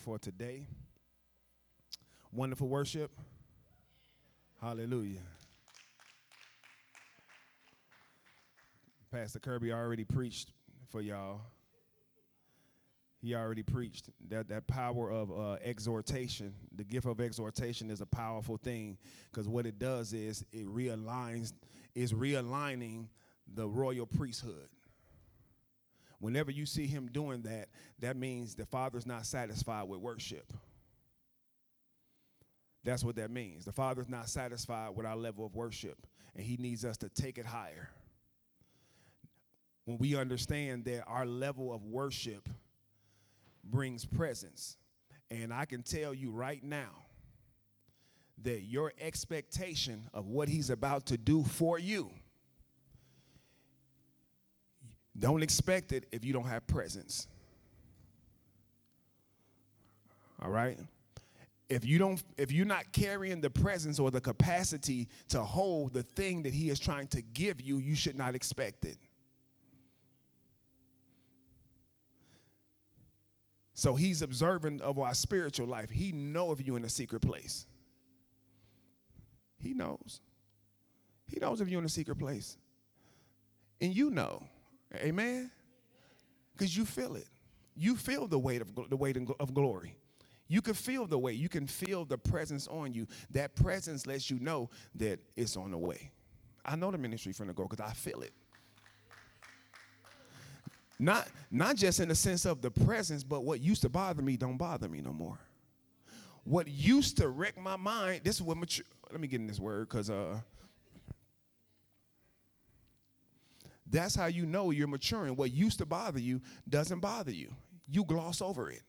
for today. Wonderful worship. Hallelujah. Pastor Kirby already preached for y'all. He already preached that that power of uh, exhortation. The gift of exhortation is a powerful thing because what it does is it realigns, is realigning the royal priesthood. Whenever you see him doing that, that means the Father's not satisfied with worship. That's what that means. The Father's not satisfied with our level of worship, and He needs us to take it higher. When we understand that our level of worship brings presence, and I can tell you right now that your expectation of what He's about to do for you, don't expect it if you don't have presence. All right? if you don't if you're not carrying the presence or the capacity to hold the thing that he is trying to give you you should not expect it. So he's observant of our spiritual life. He know if you're in a secret place. He knows. He knows if you're in a secret place. And you know amen because you feel it you feel the weight of the weight of glory you can feel the weight. You can feel the presence on you. That presence lets you know that it's on the way. I know the ministry from the go because I feel it. Not, not just in the sense of the presence, but what used to bother me don't bother me no more. What used to wreck my mind, this is what mature, let me get in this word because uh, that's how you know you're maturing. What used to bother you doesn't bother you. You gloss over it.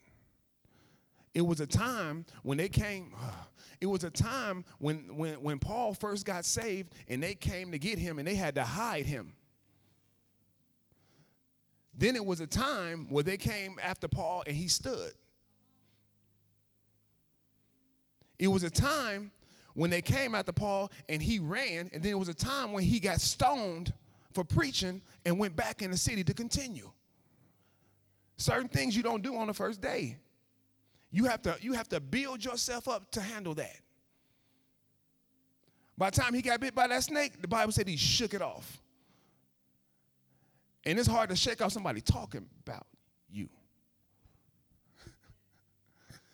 It was a time when they came, it was a time when, when, when Paul first got saved and they came to get him and they had to hide him. Then it was a time where they came after Paul and he stood. It was a time when they came after Paul and he ran, and then it was a time when he got stoned for preaching and went back in the city to continue. Certain things you don't do on the first day. You have to, you have to build yourself up to handle that. By the time he got bit by that snake, the Bible said he shook it off. And it's hard to shake off somebody talking about you.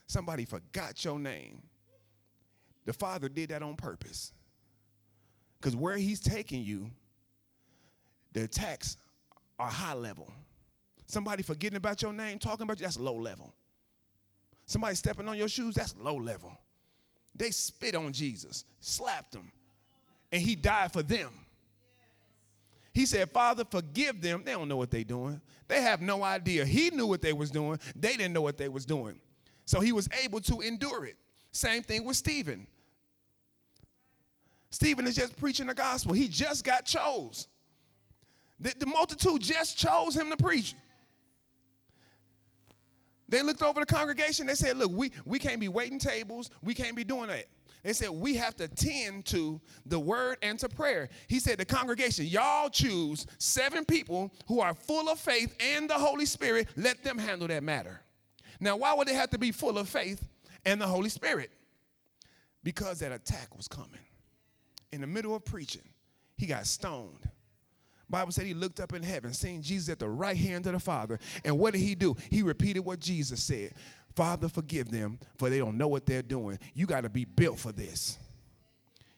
somebody forgot your name. The Father did that on purpose. Because where He's taking you, the attacks are high level. Somebody forgetting about your name, talking about you, that's low level. Somebody stepping on your shoes, that's low level. They spit on Jesus, slapped him, and he died for them. He said, Father, forgive them. They don't know what they're doing. They have no idea. He knew what they was doing. They didn't know what they was doing. So he was able to endure it. Same thing with Stephen. Stephen is just preaching the gospel. He just got chose. The, the multitude just chose him to preach. They looked over the congregation. They said, Look, we, we can't be waiting tables. We can't be doing that. They said, We have to tend to the word and to prayer. He said, The congregation, y'all choose seven people who are full of faith and the Holy Spirit. Let them handle that matter. Now, why would they have to be full of faith and the Holy Spirit? Because that attack was coming. In the middle of preaching, he got stoned. Bible said he looked up in heaven, seeing Jesus at the right hand of the Father. And what did he do? He repeated what Jesus said. Father, forgive them, for they don't know what they're doing. You got to be built for this.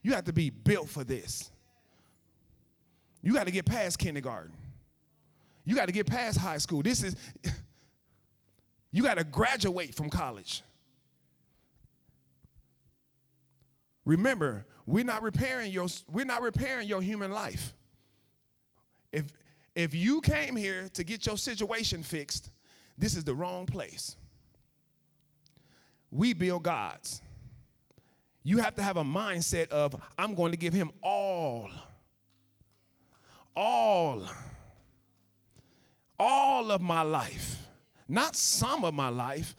You have to be built for this. You got to get past kindergarten. You got to get past high school. This is, you got to graduate from college. Remember, we're not repairing your, we're not repairing your human life. If, if you came here to get your situation fixed, this is the wrong place. We build gods. You have to have a mindset of, I'm going to give him all, all, all of my life. Not some of my life,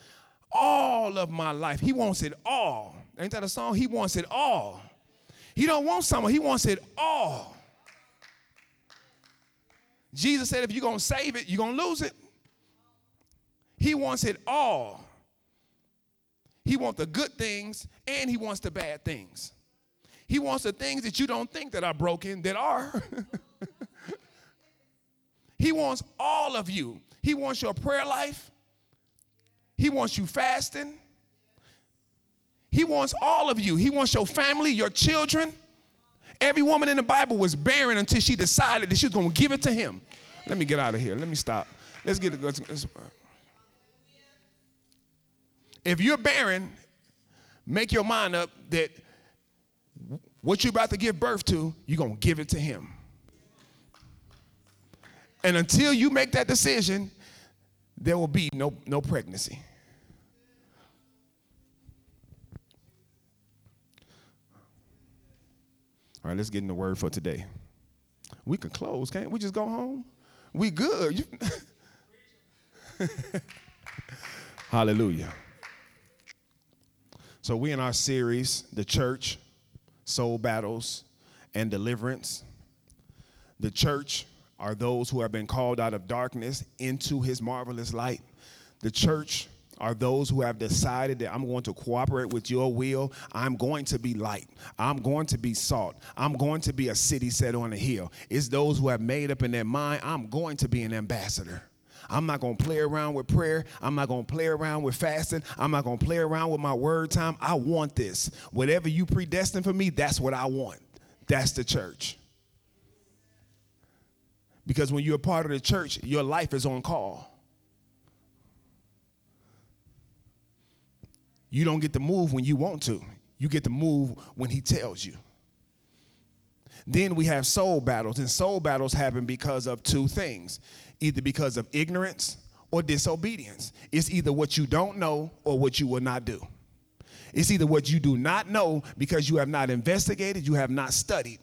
all of my life. He wants it all. Ain't that a song? He wants it all. He don't want some, he wants it all. Jesus said, if you're going to save it, you're going to lose it. He wants it all. He wants the good things and he wants the bad things. He wants the things that you don't think that are broken that are. he wants all of you. He wants your prayer life. He wants you fasting. He wants all of you. He wants your family, your children. Every woman in the Bible was barren until she decided that she was going to give it to him. Let me get out of here. Let me stop. Let's get it. Let's, let's, if you're barren, make your mind up that what you're about to give birth to, you're going to give it to him. And until you make that decision, there will be no, no pregnancy. All right, let's get in the word for today. We can close, can't we? Just go home. We good. Hallelujah. So we in our series, the church, soul battles, and deliverance. The church are those who have been called out of darkness into his marvelous light. The church are those who have decided that I'm going to cooperate with your will. I'm going to be light. I'm going to be salt. I'm going to be a city set on a hill. It's those who have made up in their mind, I'm going to be an ambassador. I'm not going to play around with prayer. I'm not going to play around with fasting. I'm not going to play around with my word time. I want this. Whatever you predestined for me, that's what I want. That's the church. Because when you're a part of the church, your life is on call. You don't get to move when you want to. You get to move when he tells you. Then we have soul battles, and soul battles happen because of two things either because of ignorance or disobedience. It's either what you don't know or what you will not do. It's either what you do not know because you have not investigated, you have not studied,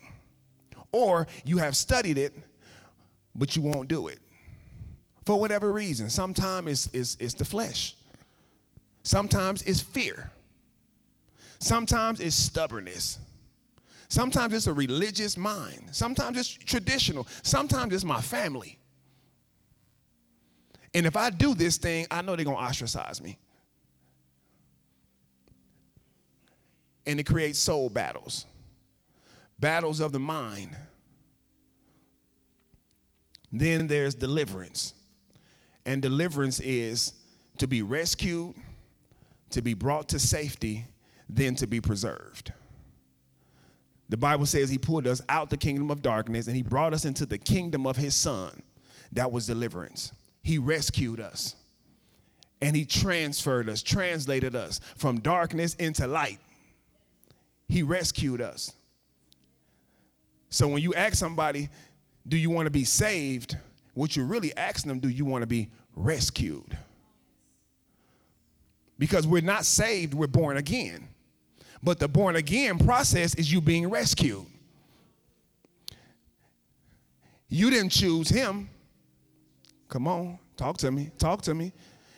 or you have studied it, but you won't do it. For whatever reason. Sometimes it's, it's, it's the flesh. Sometimes it's fear. Sometimes it's stubbornness. Sometimes it's a religious mind. Sometimes it's traditional. Sometimes it's my family. And if I do this thing, I know they're going to ostracize me. And it creates soul battles, battles of the mind. Then there's deliverance. And deliverance is to be rescued to be brought to safety than to be preserved. The Bible says he pulled us out the kingdom of darkness and he brought us into the kingdom of his son. That was deliverance. He rescued us and he transferred us, translated us from darkness into light. He rescued us. So when you ask somebody, do you want to be saved? What you're really asking them, do you want to be rescued? Because we're not saved, we're born again. But the born again process is you being rescued. You didn't choose him. Come on, talk to me, talk to me.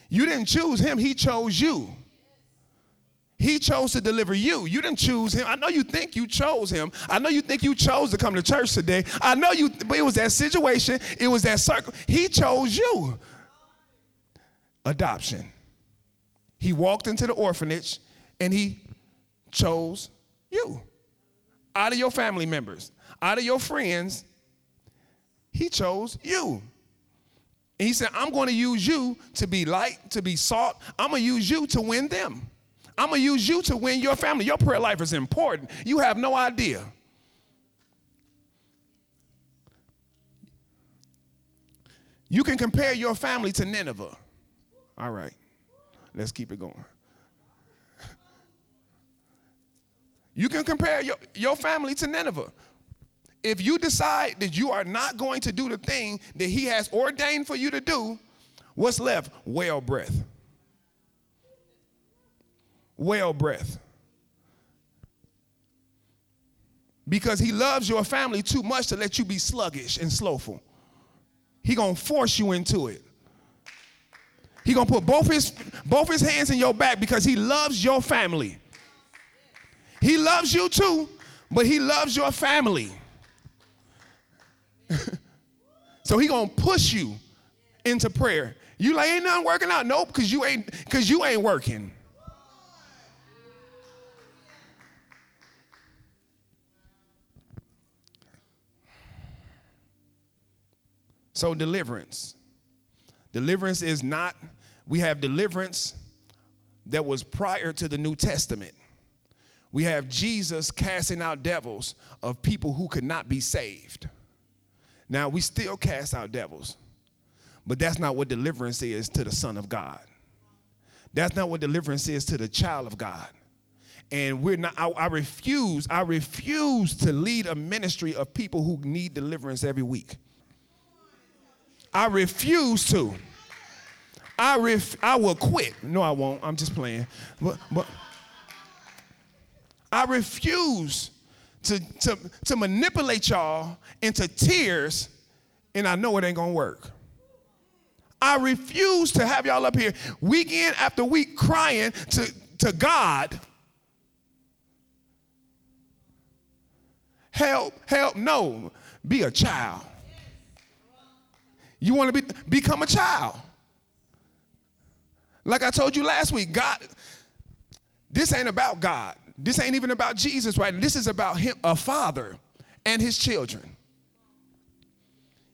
You didn't choose him, he chose you. He chose to deliver you. You didn't choose him. I know you think you chose him. I know you think you chose to come to church today. I know you, but it was that situation, it was that circle. He chose you. Adoption. He walked into the orphanage and he chose you. Out of your family members, out of your friends, he chose you. And he said, I'm going to use you to be light, to be salt. I'm going to use you to win them. I'm going to use you to win your family. Your prayer life is important. You have no idea. You can compare your family to Nineveh. All right. Let's keep it going. You can compare your, your family to Nineveh. If you decide that you are not going to do the thing that he has ordained for you to do, what's left? Whale breath. Whale breath. Because he loves your family too much to let you be sluggish and slowful. He gonna force you into it. He gonna put both his both his hands in your back because he loves your family. He loves you too, but he loves your family. so he gonna push you into prayer. You like ain't nothing working out. Nope, because you ain't because you ain't working. So deliverance. Deliverance is not, we have deliverance that was prior to the New Testament. We have Jesus casting out devils of people who could not be saved. Now, we still cast out devils, but that's not what deliverance is to the Son of God. That's not what deliverance is to the child of God. And we're not, I, I refuse, I refuse to lead a ministry of people who need deliverance every week. I refuse to. I ref, I will quit. No, I won't. I'm just playing. But, but I refuse to, to, to manipulate y'all into tears, and I know it ain't gonna work. I refuse to have y'all up here week in after week crying to, to God. Help, help, no. Be a child. You want to be, become a child. Like I told you last week, God, this ain't about God. This ain't even about Jesus, right? This is about him, a father and his children.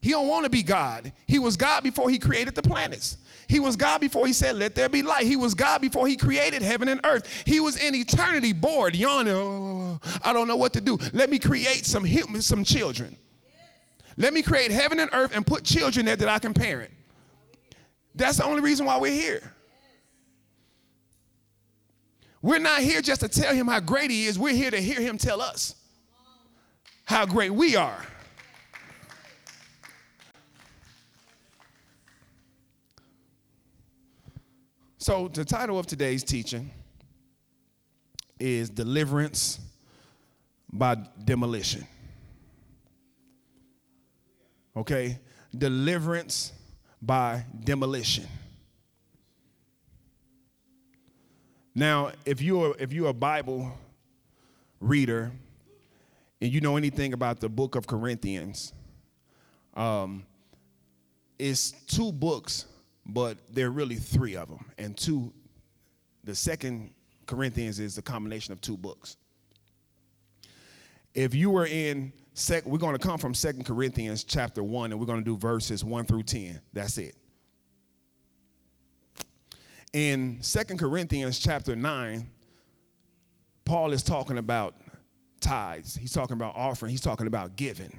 He don't want to be God. He was God before he created the planets. He was God before he said, Let there be light. He was God before he created heaven and earth. He was in eternity bored, yawning. Oh, I don't know what to do. Let me create some humans, some children. Let me create heaven and earth and put children there that I can parent. That's the only reason why we're here. We're not here just to tell him how great he is. We're here to hear him tell us how great we are. So, the title of today's teaching is Deliverance by Demolition. Okay? Deliverance by demolition. Now, if you're if you're a Bible reader and you know anything about the book of Corinthians, um, it's two books but there are really three of them. And two, the second Corinthians is a combination of two books. If you were in, we're going to come from Second Corinthians chapter 1, and we're going to do verses 1 through 10. That's it. In Second Corinthians chapter 9, Paul is talking about tithes. He's talking about offering. He's talking about giving.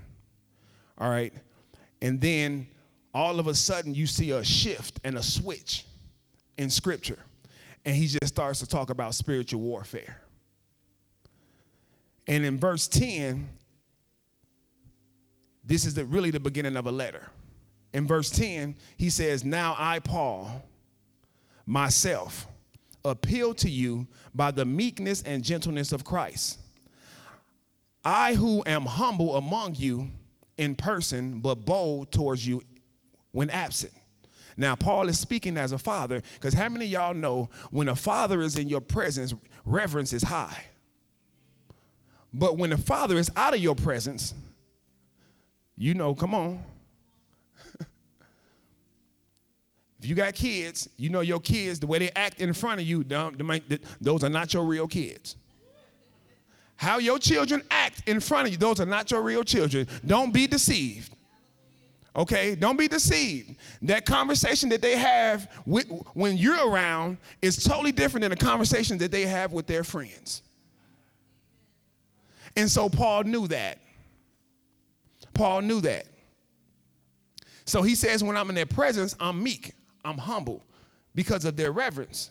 All right. And then all of a sudden you see a shift and a switch in scripture. And he just starts to talk about spiritual warfare. And in verse 10, this is the, really the beginning of a letter. In verse 10, he says, Now I, Paul, myself, appeal to you by the meekness and gentleness of Christ. I, who am humble among you in person, but bold towards you when absent. Now, Paul is speaking as a father because how many y'all know when a father is in your presence, reverence is high? But when the father is out of your presence, you know, come on. if you got kids, you know your kids, the way they act in front of you, those are not your real kids. How your children act in front of you, those are not your real children. Don't be deceived. Okay, don't be deceived. That conversation that they have with, when you're around is totally different than the conversation that they have with their friends. And so Paul knew that. Paul knew that. So he says, when I'm in their presence, I'm meek, I'm humble because of their reverence.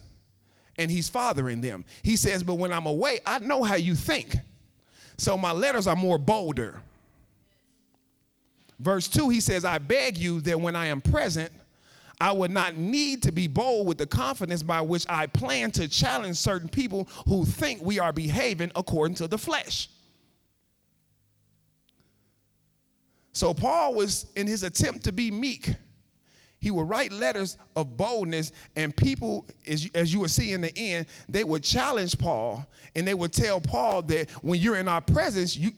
And he's fathering them. He says, but when I'm away, I know how you think. So my letters are more bolder. Verse 2, he says, I beg you that when I am present, I would not need to be bold with the confidence by which I plan to challenge certain people who think we are behaving according to the flesh. So, Paul was in his attempt to be meek. He would write letters of boldness, and people, as you, as you will see in the end, they would challenge Paul and they would tell Paul that when you're in our presence, you,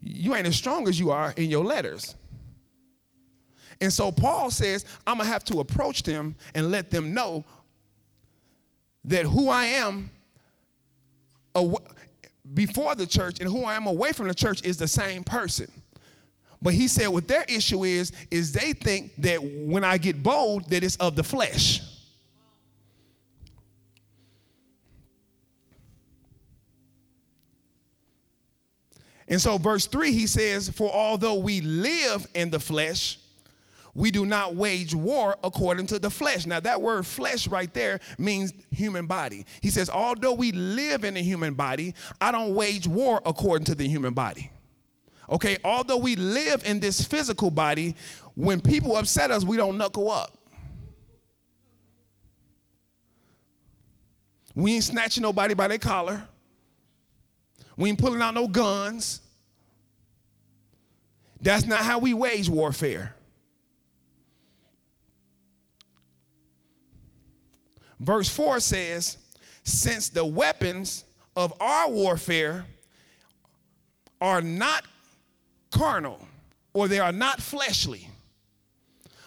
you ain't as strong as you are in your letters. And so Paul says, I'm going to have to approach them and let them know that who I am before the church and who I am away from the church is the same person. But he said what their issue is, is they think that when I get bold, that it's of the flesh. And so, verse 3, he says, For although we live in the flesh, we do not wage war according to the flesh. Now, that word flesh right there means human body. He says, Although we live in a human body, I don't wage war according to the human body. Okay, although we live in this physical body, when people upset us, we don't knuckle up. We ain't snatching nobody by their collar. We ain't pulling out no guns. That's not how we wage warfare. Verse 4 says, Since the weapons of our warfare are not carnal, or they are not fleshly,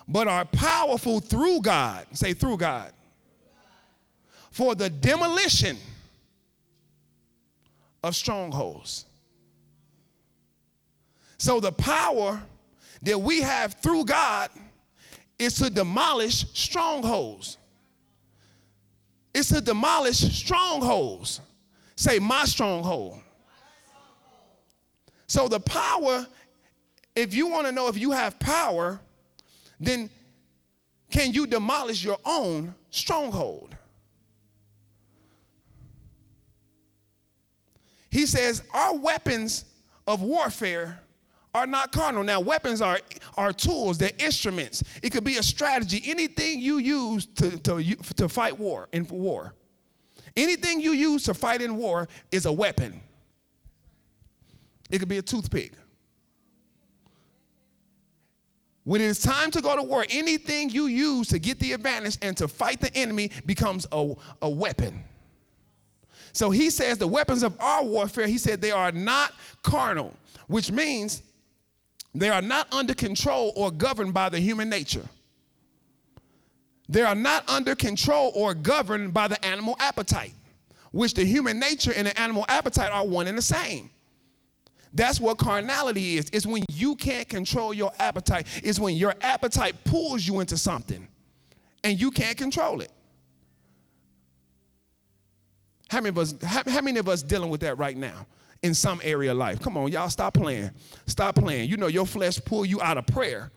but are powerful through God. Say, through God. For the demolition of strongholds. So the power that we have through God is to demolish strongholds. It's to demolish strongholds. Say, my stronghold. So the power, if you want to know if you have power, then can you demolish your own stronghold? He says, Our weapons of warfare are not carnal. Now, weapons are, are tools, they're instruments. It could be a strategy, anything you use to, to, to fight war, in war. Anything you use to fight in war is a weapon. It could be a toothpick. When it's time to go to war, anything you use to get the advantage and to fight the enemy becomes a, a weapon. So he says the weapons of our warfare, he said they are not carnal, which means they are not under control or governed by the human nature. They are not under control or governed by the animal appetite, which the human nature and the animal appetite are one and the same. That's what carnality is. It's when you can't control your appetite. It's when your appetite pulls you into something and you can't control it. How many of us, how, how many of us dealing with that right now? in some area of life. Come on, y'all, stop playing. Stop playing. You know your flesh pull you out of prayer.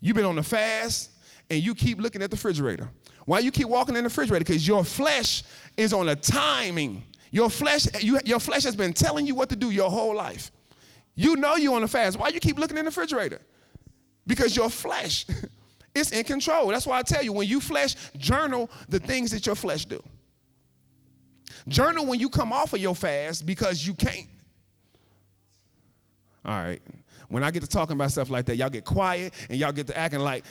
You've been on the fast and you keep looking at the refrigerator. Why you keep walking in the refrigerator? Because your flesh is on a timing. Your flesh, you, your flesh has been telling you what to do your whole life. You know you're on the fast. Why you keep looking in the refrigerator? Because your flesh is in control. That's why I tell you, when you flesh, journal the things that your flesh do. Journal when you come off of your fast because you can't. All right. When I get to talking about stuff like that, y'all get quiet and y'all get to acting like.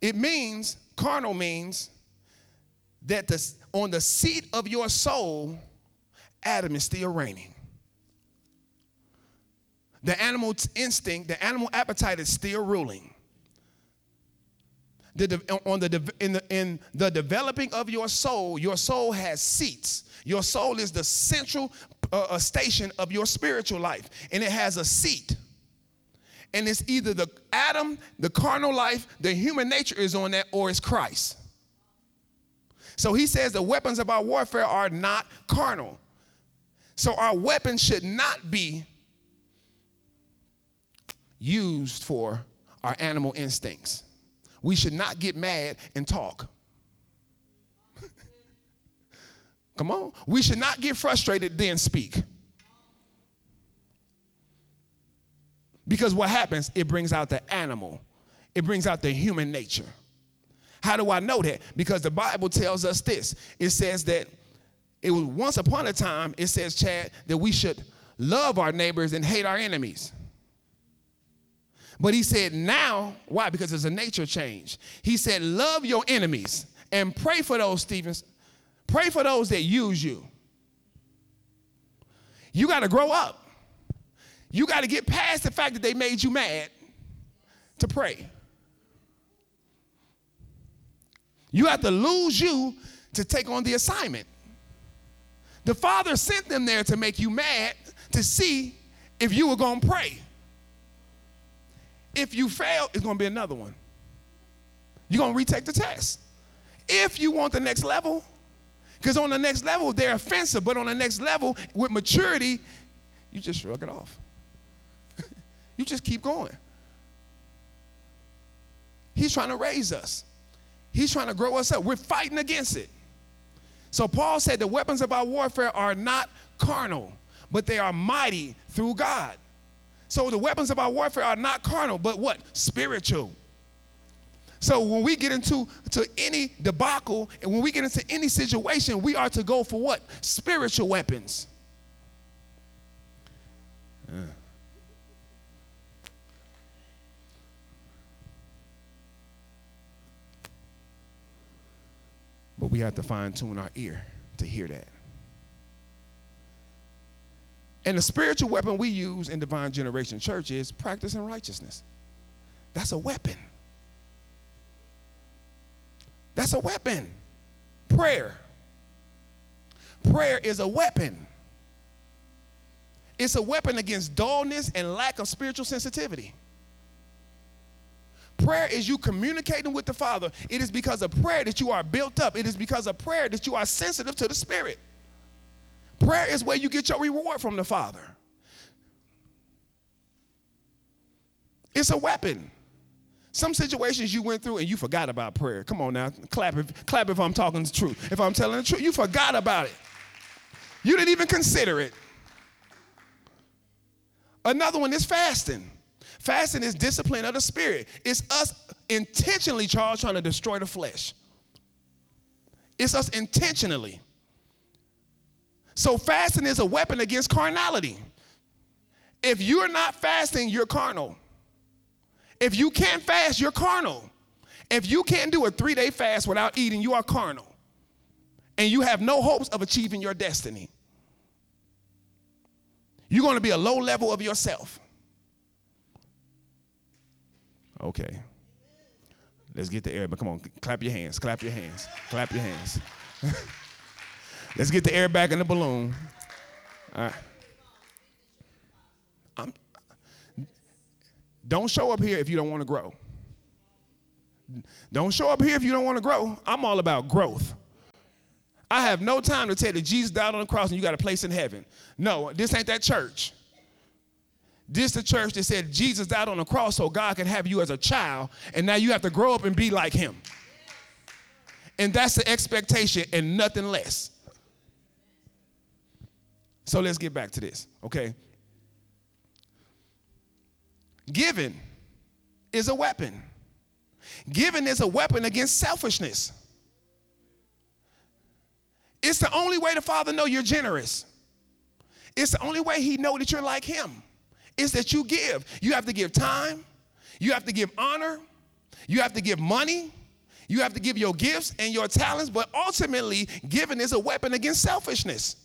It means, carnal means, that the, on the seat of your soul, Adam is still reigning. The animal instinct, the animal appetite is still ruling. The, on the, in, the, in the developing of your soul, your soul has seats. Your soul is the central uh, uh, station of your spiritual life, and it has a seat. And it's either the Adam, the carnal life, the human nature is on that, or it's Christ. So he says the weapons of our warfare are not carnal. So our weapons should not be used for our animal instincts. We should not get mad and talk. Come on. We should not get frustrated, then speak. Because what happens, it brings out the animal, it brings out the human nature. How do I know that? Because the Bible tells us this it says that it was once upon a time, it says, Chad, that we should love our neighbors and hate our enemies. But he said, now, why? Because there's a nature change. He said, love your enemies and pray for those, Stevens. Pray for those that use you. You got to grow up. You got to get past the fact that they made you mad to pray. You have to lose you to take on the assignment. The Father sent them there to make you mad to see if you were going to pray. If you fail, it's going to be another one. You're going to retake the test. If you want the next level, because on the next level, they're offensive, but on the next level, with maturity, you just shrug it off. You just keep going. He's trying to raise us, He's trying to grow us up. We're fighting against it. So Paul said the weapons of our warfare are not carnal, but they are mighty through God. So the weapons of our warfare are not carnal, but what? Spiritual. So when we get into to any debacle and when we get into any situation, we are to go for what? Spiritual weapons. Uh. But we have to fine tune our ear to hear that. And the spiritual weapon we use in Divine Generation Church is practicing righteousness. That's a weapon. That's a weapon. Prayer. Prayer is a weapon. It's a weapon against dullness and lack of spiritual sensitivity. Prayer is you communicating with the Father. It is because of prayer that you are built up. It is because of prayer that you are sensitive to the Spirit. Prayer is where you get your reward from the Father. It's a weapon. Some situations you went through and you forgot about prayer. Come on now, clap if, clap if I'm talking the truth. If I'm telling the truth, you forgot about it. You didn't even consider it. Another one is fasting. Fasting is discipline of the spirit. It's us intentionally, Charles, trying to destroy the flesh. It's us intentionally. So fasting is a weapon against carnality. If you're not fasting, you're carnal. If you can't fast, you're carnal. If you can't do a three day fast without eating, you are carnal. And you have no hopes of achieving your destiny. You're going to be a low level of yourself. Okay. Let's get the air, but come on, clap your hands, clap your hands, clap your hands. Let's get the air back in the balloon. All right. I'm, don't show up here if you don't want to grow. Don't show up here if you don't want to grow. I'm all about growth. I have no time to tell you Jesus died on the cross and you got a place in heaven. No, this ain't that church. This the church that said Jesus died on the cross so God can have you as a child, and now you have to grow up and be like him. And that's the expectation and nothing less. So let's get back to this, okay? Giving is a weapon. Giving is a weapon against selfishness. It's the only way the Father know you're generous. It's the only way he know that you're like him. Is that you give. You have to give time. You have to give honor. You have to give money. You have to give your gifts and your talents, but ultimately, giving is a weapon against selfishness.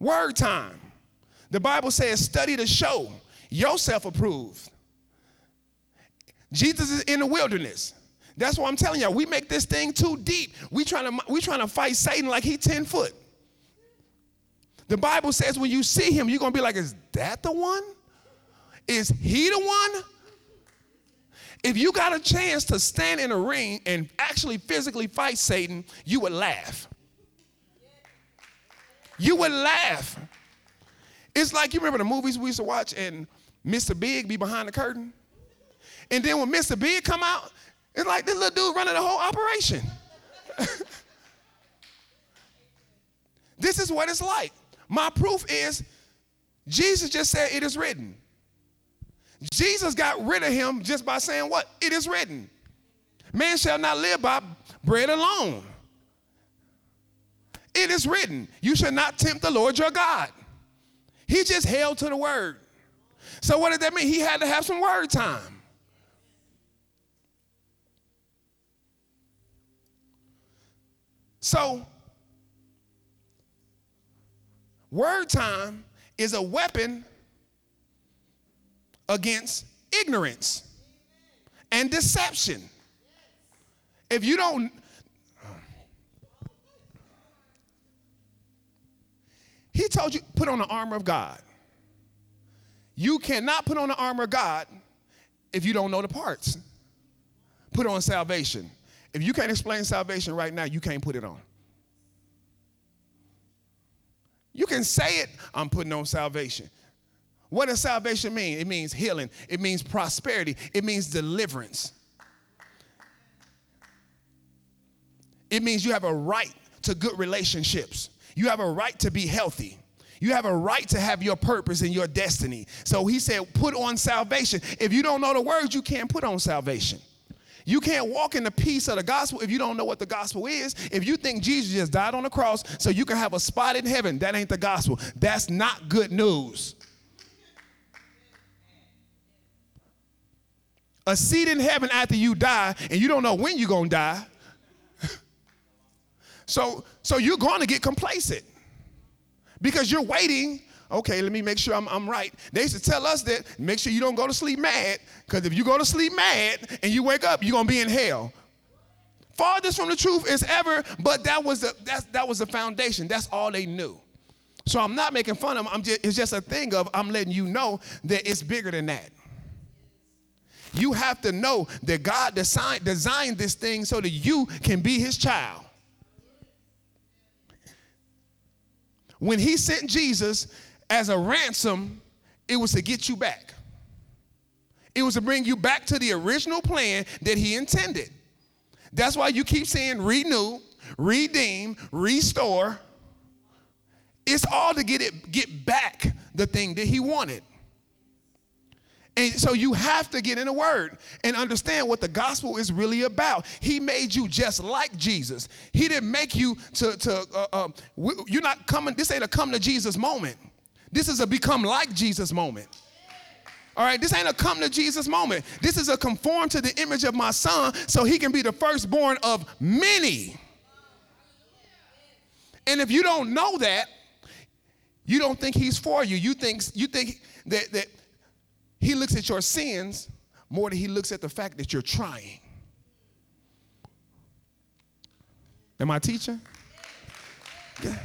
Word time. The Bible says, study to show yourself approved. Jesus is in the wilderness. That's what I'm telling y'all. We make this thing too deep. We trying to we trying to fight Satan like he 10 foot. The Bible says when you see him, you're gonna be like, is that the one? Is he the one? If you got a chance to stand in a ring and actually physically fight Satan, you would laugh you would laugh. It's like you remember the movies we used to watch and Mr. Big be behind the curtain? And then when Mr. Big come out, it's like this little dude running the whole operation. this is what it's like. My proof is Jesus just said it is written. Jesus got rid of him just by saying what? It is written. Man shall not live by bread alone. It is written, You should not tempt the Lord your God. He just held to the word. So, what did that mean? He had to have some word time. So, word time is a weapon against ignorance and deception. If you don't, he told you, put on the armor of God. You cannot put on the armor of God if you don't know the parts. Put on salvation. If you can't explain salvation right now, you can't put it on. You can say it, I'm putting on salvation. What does salvation mean? It means healing, it means prosperity, it means deliverance. It means you have a right to good relationships. You have a right to be healthy. You have a right to have your purpose and your destiny. So he said, put on salvation. If you don't know the words, you can't put on salvation. You can't walk in the peace of the gospel if you don't know what the gospel is. If you think Jesus just died on the cross so you can have a spot in heaven, that ain't the gospel. That's not good news. A seat in heaven after you die, and you don't know when you're gonna die. so, so you're gonna get complacent because you're waiting. Okay, let me make sure I'm, I'm right. They used to tell us that make sure you don't go to sleep mad, because if you go to sleep mad and you wake up, you're gonna be in hell. Farthest from the truth is ever, but that was the that's, that was the foundation. That's all they knew. So I'm not making fun of them. I'm just, it's just a thing of I'm letting you know that it's bigger than that. You have to know that God designed, designed this thing so that you can be his child. When he sent Jesus as a ransom, it was to get you back. It was to bring you back to the original plan that he intended. That's why you keep saying renew, redeem, restore. It's all to get it get back the thing that he wanted. And so you have to get in the word and understand what the gospel is really about. He made you just like Jesus. He didn't make you to, to uh, uh, you're not coming, this ain't a come to Jesus moment. This is a become like Jesus moment. All right, this ain't a come to Jesus moment. This is a conform to the image of my son so he can be the firstborn of many. And if you don't know that, you don't think he's for you. You think you think that, that he looks at your sins more than he looks at the fact that you're trying. Am I teaching? Yeah.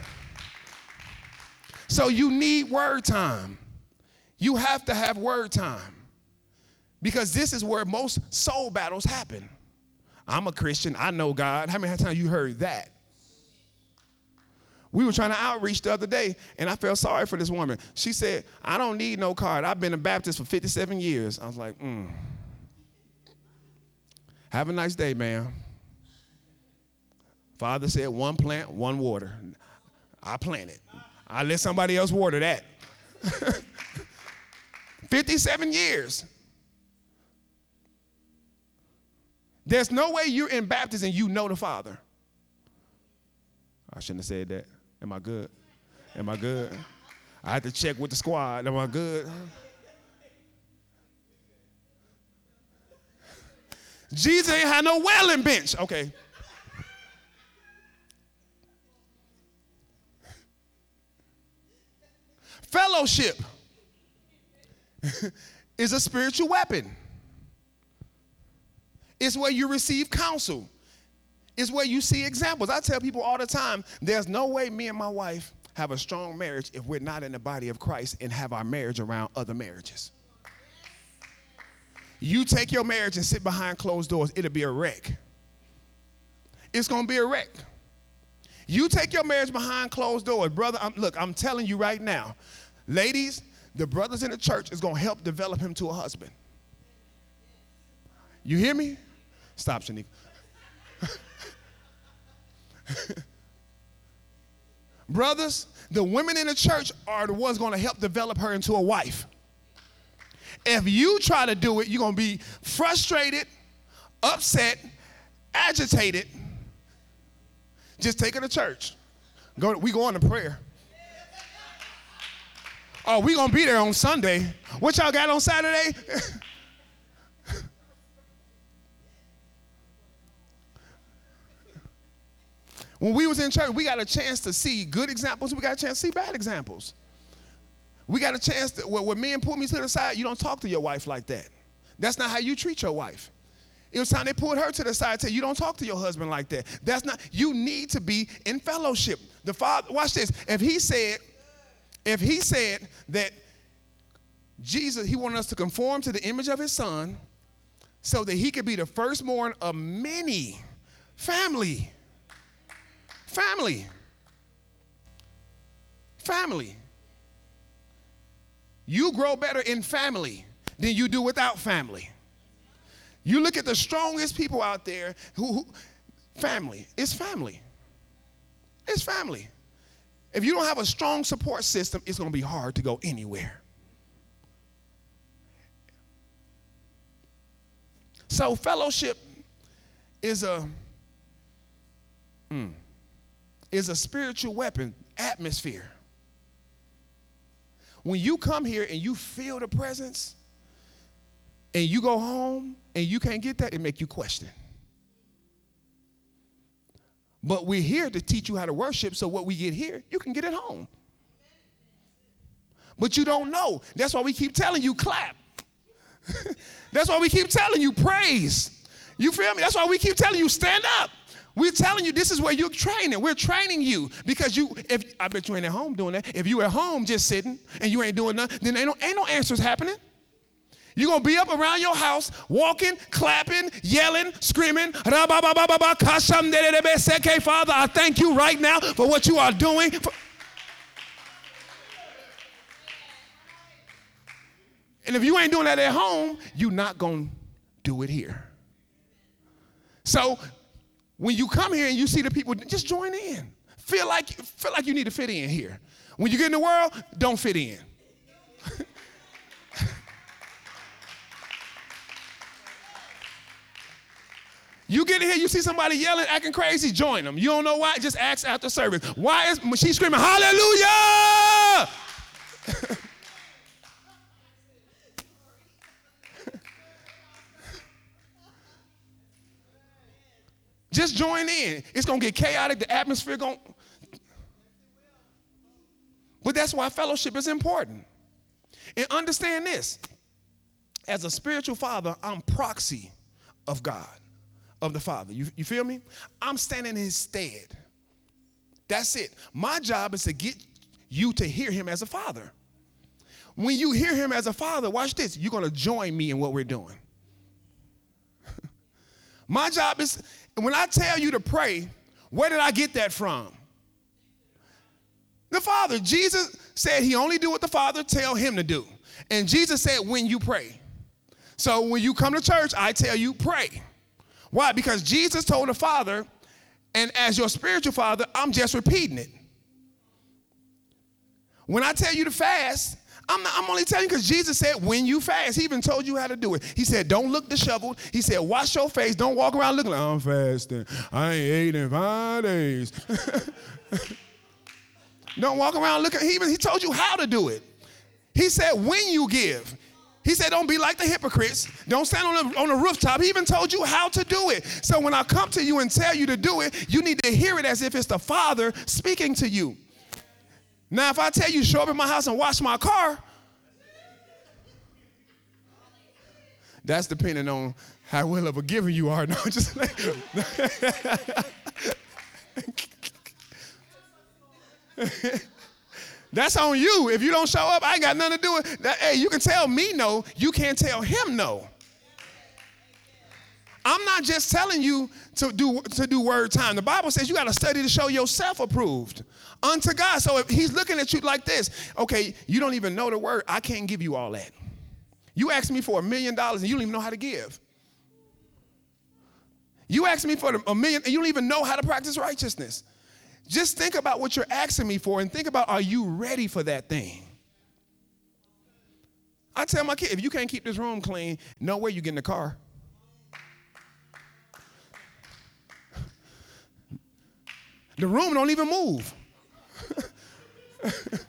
So you need word time. You have to have word time. Because this is where most soul battles happen. I'm a Christian, I know God. How many times you heard that? We were trying to outreach the other day, and I felt sorry for this woman. She said, I don't need no card. I've been a Baptist for 57 years. I was like, mm. Have a nice day, ma'am. Father said, one plant, one water. I plant it. I let somebody else water that. 57 years. There's no way you're in baptism and you know the Father. I shouldn't have said that. Am I good? Am I good? I had to check with the squad. Am I good? Jesus ain't had no wailing bench. Okay. Fellowship is a spiritual weapon. It's where you receive counsel It's where you see examples. I tell people all the time there's no way me and my wife have a strong marriage if we're not in the body of Christ and have our marriage around other marriages. You take your marriage and sit behind closed doors, it'll be a wreck. It's gonna be a wreck. You take your marriage behind closed doors, brother. I'm, look, I'm telling you right now, ladies, the brothers in the church is gonna help develop him to a husband. You hear me? Stop, Shanique. Brothers, the women in the church are the ones going to help develop her into a wife. If you try to do it, you're going to be frustrated, upset, agitated. Just take her to church. Go, we go on to prayer. Oh, we gonna be there on Sunday. What y'all got on Saturday? When we was in church, we got a chance to see good examples. We got a chance to see bad examples. We got a chance to, when, when men pull me to the side, you don't talk to your wife like that. That's not how you treat your wife. It was time they pulled her to the side and said, You don't talk to your husband like that. That's not, you need to be in fellowship. The father, watch this. If he said, if he said that Jesus, he wanted us to conform to the image of his son so that he could be the firstborn of many family. Family. Family. You grow better in family than you do without family. You look at the strongest people out there who, who family, it's family. It's family. If you don't have a strong support system, it's going to be hard to go anywhere. So, fellowship is a mm, is a spiritual weapon, atmosphere. When you come here and you feel the presence, and you go home and you can't get that, it make you question. But we're here to teach you how to worship, so what we get here, you can get at home. But you don't know. That's why we keep telling you clap. That's why we keep telling you praise. You feel me? That's why we keep telling you stand up. We're telling you this is where you're training. We're training you because you. If I bet you ain't at home doing that. If you at home just sitting and you ain't doing nothing, then ain't no, ain't no answers happening. You're to be up around your house, walking, clapping, yelling, screaming. Father, I thank you right now for what you are doing. And if you ain't doing that at home, you're not to do it here. So when you come here and you see the people, just join in. Feel like, feel like you need to fit in here. When you get in the world, don't fit in. You get in here, you see somebody yelling, acting crazy, join them. You don't know why? Just ask after service. Why is she screaming, Hallelujah? Just join in. It's gonna get chaotic. The atmosphere going. But that's why fellowship is important. And understand this: as a spiritual father, I'm proxy of God of the Father. You, you feel me? I'm standing in his stead. That's it. My job is to get you to hear him as a father. When you hear him as a father, watch this, you're going to join me in what we're doing. My job is, when I tell you to pray, where did I get that from? The Father. Jesus said he only do what the Father tell him to do. And Jesus said, when you pray. So when you come to church, I tell you, pray. Why? Because Jesus told the Father, and as your spiritual father, I'm just repeating it. When I tell you to fast, I'm, not, I'm only telling you because Jesus said, when you fast, he even told you how to do it. He said, don't look disheveled. He said, wash your face. Don't walk around looking like, I'm fasting. I ain't ate in five days. don't walk around looking. He, even, he told you how to do it. He said, when you give. He said, Don't be like the hypocrites. Don't stand on the, on the rooftop. He even told you how to do it. So when I come to you and tell you to do it, you need to hear it as if it's the Father speaking to you. Now, if I tell you, show up in my house and wash my car, that's depending on how well of a giver you are. No, just like. That's on you. If you don't show up, I ain't got nothing to do with that. Hey, you can tell me no, you can't tell him no. I'm not just telling you to do to do word time. The Bible says you got to study to show yourself approved unto God. So if he's looking at you like this, okay, you don't even know the word. I can't give you all that. You ask me for a million dollars and you don't even know how to give. You ask me for a million and you don't even know how to practice righteousness. Just think about what you're asking me for and think about are you ready for that thing? I tell my kid, if you can't keep this room clean, no way you get in the car. The room don't even move.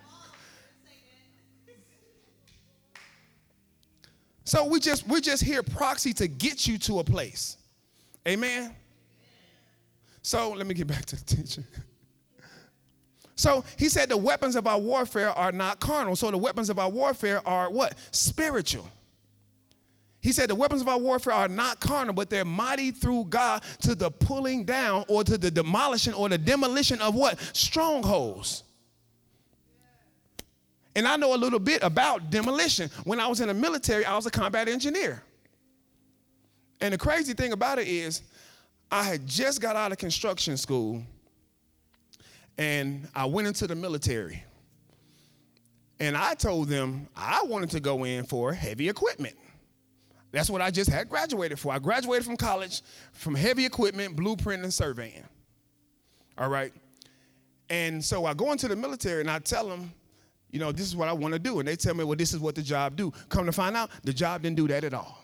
so we just we're just here proxy to get you to a place. Amen. So let me get back to the teaching. So he said the weapons of our warfare are not carnal. So the weapons of our warfare are what? Spiritual. He said, The weapons of our warfare are not carnal, but they're mighty through God to the pulling down or to the demolishing or the demolition of what? Strongholds. And I know a little bit about demolition. When I was in the military, I was a combat engineer. And the crazy thing about it is, I had just got out of construction school and I went into the military. And I told them I wanted to go in for heavy equipment. That's what I just had graduated for. I graduated from college from heavy equipment, blueprint, and surveying. All right. And so I go into the military and I tell them, you know, this is what I want to do. And they tell me, well, this is what the job do. Come to find out, the job didn't do that at all.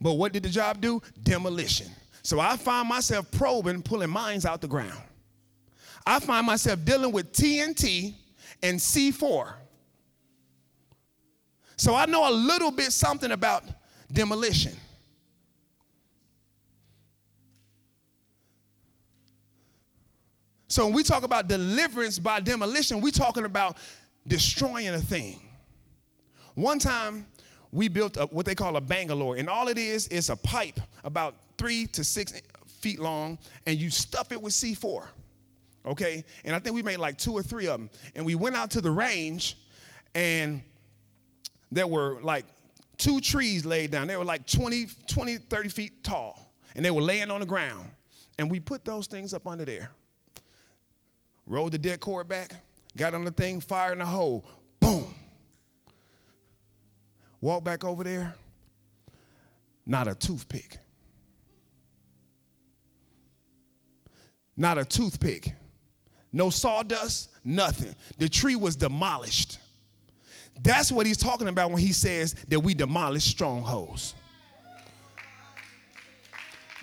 But what did the job do? Demolition. So I find myself probing, pulling mines out the ground. I find myself dealing with TNT and C4. So I know a little bit something about demolition. So when we talk about deliverance by demolition, we're talking about destroying a thing. One time, we built a, what they call a bangalore, and all it is is a pipe about three to six feet long, and you stuff it with C4. Okay? And I think we made like two or three of them. And we went out to the range, and there were like two trees laid down. They were like 20, 20, 30 feet tall, and they were laying on the ground. And we put those things up under there. Rolled the det cord back, got on the thing, fired in the hole. Boom. Walk back over there. Not a toothpick. Not a toothpick. No sawdust, nothing. The tree was demolished. That's what he's talking about when he says that we demolish strongholds.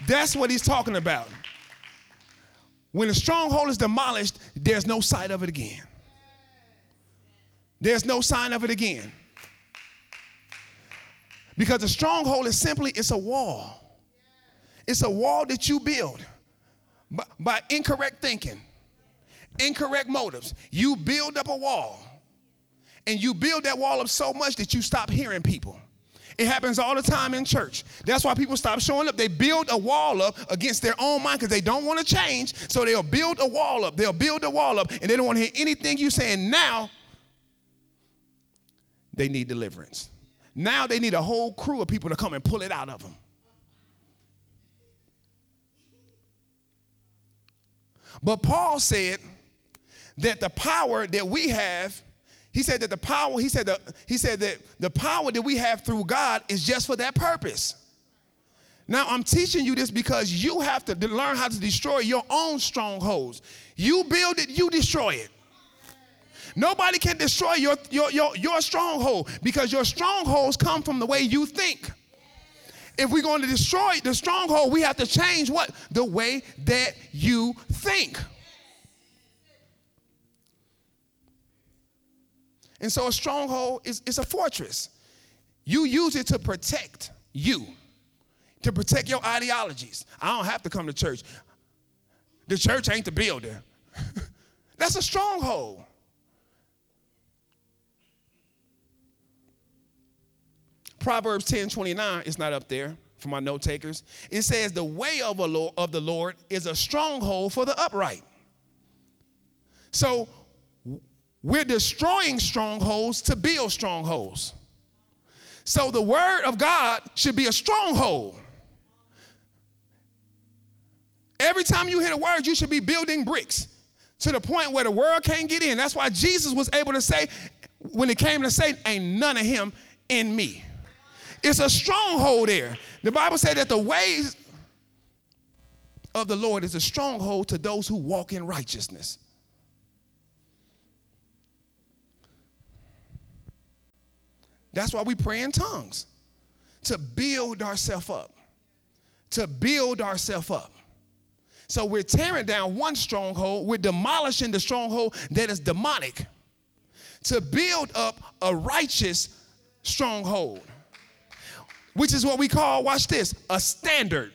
That's what he's talking about. When a stronghold is demolished, there's no sight of it again. There's no sign of it again. Because a stronghold is simply it's a wall. It's a wall that you build by, by incorrect thinking, incorrect motives. You build up a wall and you build that wall up so much that you stop hearing people. It happens all the time in church. That's why people stop showing up. They build a wall up against their own mind because they don't want to change. So they'll build a wall up. They'll build a wall up and they don't want to hear anything you're saying. Now they need deliverance. Now they need a whole crew of people to come and pull it out of them. But Paul said that the power that we have he said that the power, he said, the, he said that the power that we have through God is just for that purpose. Now, I'm teaching you this because you have to learn how to destroy your own strongholds. You build it, you destroy it. Nobody can destroy your, your, your, your stronghold because your strongholds come from the way you think. If we're going to destroy the stronghold, we have to change what? The way that you think. And so a stronghold is, is a fortress. You use it to protect you, to protect your ideologies. I don't have to come to church. The church ain't the builder. That's a stronghold. Proverbs 10 29 is not up there for my note takers. It says, The way of, of the Lord is a stronghold for the upright. So we're destroying strongholds to build strongholds. So the word of God should be a stronghold. Every time you hear a word, you should be building bricks to the point where the world can't get in. That's why Jesus was able to say, when it came to say, ain't none of him in me. It's a stronghold there. The Bible said that the ways of the Lord is a stronghold to those who walk in righteousness. That's why we pray in tongues to build ourselves up. To build ourselves up. So we're tearing down one stronghold, we're demolishing the stronghold that is demonic to build up a righteous stronghold, which is what we call, watch this, a standard.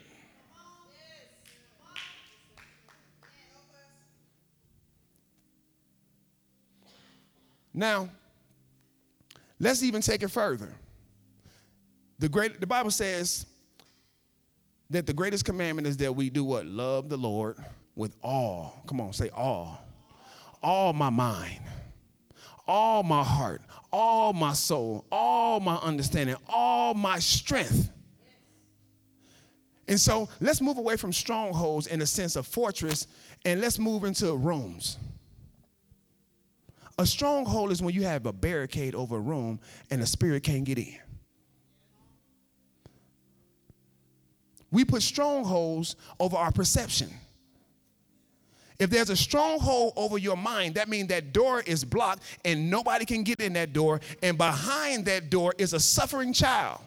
Now, Let's even take it further. The great the Bible says that the greatest commandment is that we do what? Love the Lord with all. Come on, say all. All my mind, all my heart, all my soul, all my understanding, all my strength. And so let's move away from strongholds in the sense of fortress and let's move into rooms. A stronghold is when you have a barricade over a room and the spirit can't get in. We put strongholds over our perception. If there's a stronghold over your mind, that means that door is blocked and nobody can get in that door. And behind that door is a suffering child.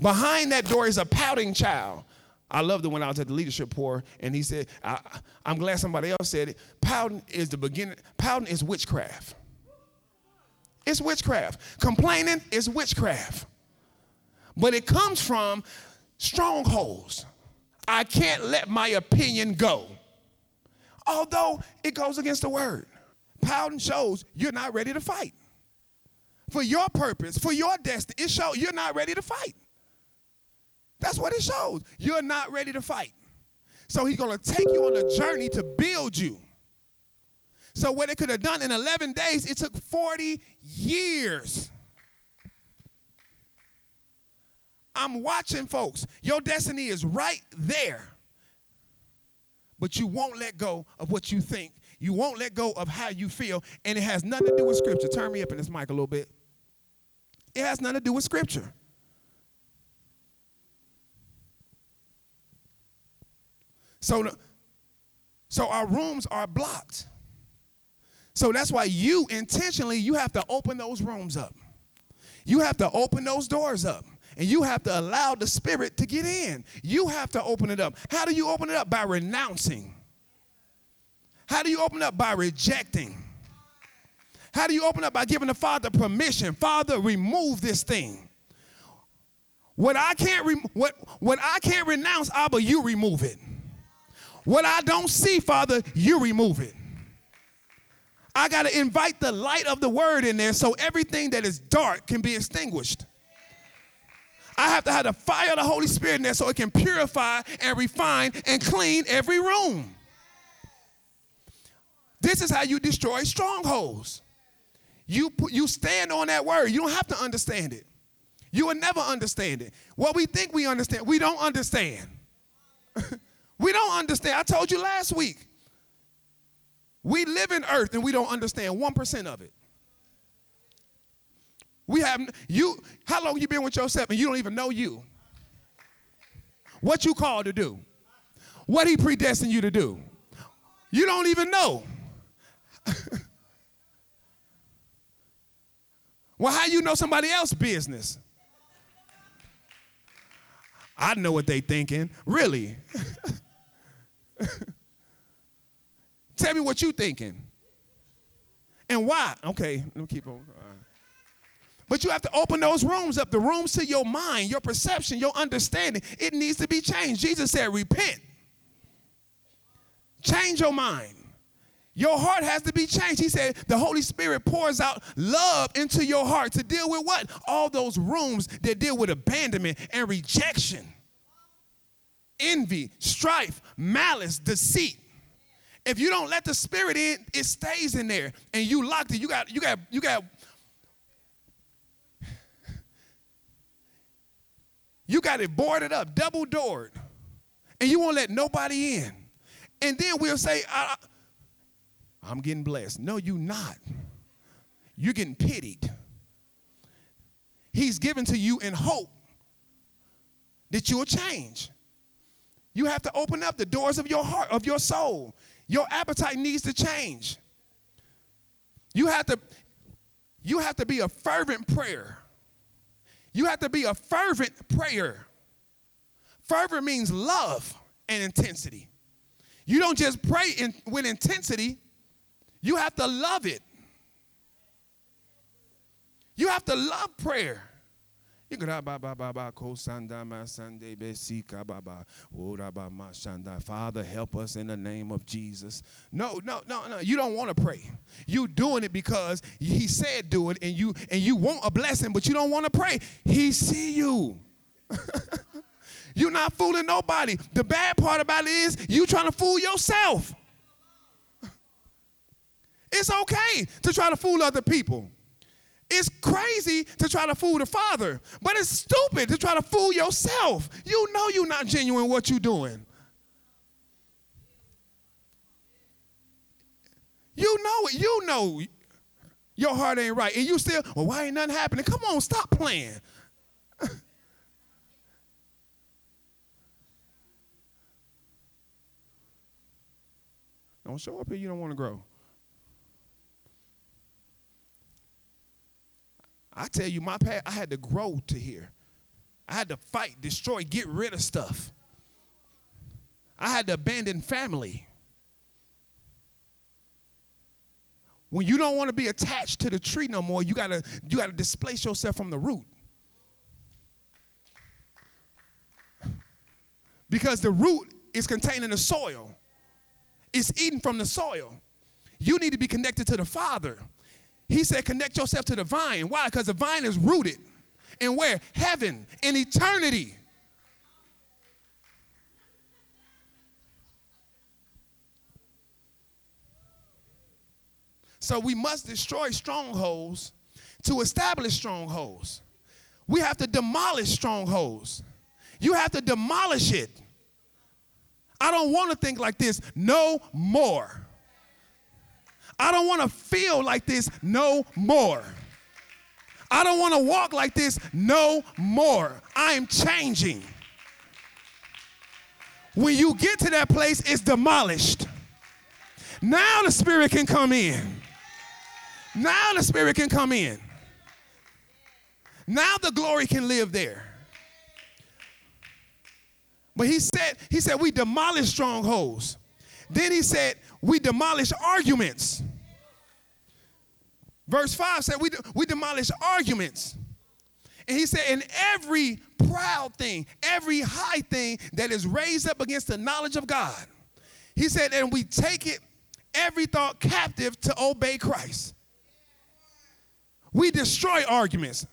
Behind that door is a pouting child. I loved it when I was at the leadership pour, and he said, I, am glad somebody else said it. Pouting is the beginning, pouting is witchcraft. It's witchcraft. Complaining is witchcraft. But it comes from strongholds. I can't let my opinion go. Although it goes against the word. Pouting shows you're not ready to fight. For your purpose, for your destiny, it shows you're not ready to fight. That's what it shows. You're not ready to fight. So he's going to take you on a journey to build you. So what it could have done in 11 days, it took 40 years. I'm watching folks. Your destiny is right there. But you won't let go of what you think. You won't let go of how you feel. And it has nothing to do with scripture. Turn me up in this mic a little bit. It has nothing to do with scripture. So, so our rooms are blocked. So that's why you intentionally you have to open those rooms up. You have to open those doors up. And you have to allow the spirit to get in. You have to open it up. How do you open it up? By renouncing. How do you open up? By rejecting. How do you open up? By giving the Father permission. Father, remove this thing. What I can't re- what what I can't renounce, Abba, you remove it. What I don't see, Father, you remove it. I got to invite the light of the word in there so everything that is dark can be extinguished. I have to have the fire of the Holy Spirit in there so it can purify and refine and clean every room. This is how you destroy strongholds. You, put, you stand on that word. You don't have to understand it. You will never understand it. What we think we understand, we don't understand. we don't understand. I told you last week. We live in earth and we don't understand 1% of it. We have you. How long you been with yourself and you don't even know you? What you called to do? What he predestined you to do? You don't even know. well, how you know somebody else's business? I know what they thinking. Really? Tell me what you're thinking. And why? Okay, let me keep on. But you have to open those rooms up, the rooms to your mind, your perception, your understanding. It needs to be changed. Jesus said, repent. Change your mind. Your heart has to be changed. He said the Holy Spirit pours out love into your heart to deal with what? All those rooms that deal with abandonment and rejection, envy, strife, malice, deceit. If you don't let the spirit in, it stays in there and you locked it. You got you got you got You got it boarded up, double doored, and you won't let nobody in. And then we'll say, I, am getting blessed. No, you're not. You're getting pitied. He's given to you in hope that you'll change. You have to open up the doors of your heart, of your soul. Your appetite needs to change. You have to, you have to be a fervent prayer. You have to be a fervent prayer. Fervor means love and intensity. You don't just pray in, with intensity, you have to love it. You have to love prayer. Father, help us in the name of Jesus. No, no, no, no. You don't want to pray. You doing it because he said do it, and you and you want a blessing, but you don't want to pray. He see you. You're not fooling nobody. The bad part about it is you trying to fool yourself. It's okay to try to fool other people. It's crazy to try to fool the Father, but it's stupid to try to fool yourself. You know you're not genuine what you're doing. You know it. You know your heart ain't right. And you still, well, why ain't nothing happening? Come on, stop playing. don't show up here, you don't want to grow. I tell you, my path, I had to grow to here. I had to fight, destroy, get rid of stuff. I had to abandon family. When you don't want to be attached to the tree no more, you gotta you gotta displace yourself from the root. Because the root is contained in the soil. It's eaten from the soil. You need to be connected to the Father. He said, connect yourself to the vine. Why? Because the vine is rooted in where? Heaven, in eternity. So we must destroy strongholds to establish strongholds. We have to demolish strongholds. You have to demolish it. I don't want to think like this no more. I don't want to feel like this no more. I don't want to walk like this no more. I am changing. When you get to that place, it's demolished. Now the Spirit can come in. Now the Spirit can come in. Now the glory can live there. But he said, he said, we demolish strongholds. Then he said, we demolish arguments. Verse 5 said, we, we demolish arguments. And he said, in every proud thing, every high thing that is raised up against the knowledge of God, he said, and we take it, every thought captive to obey Christ. We destroy arguments,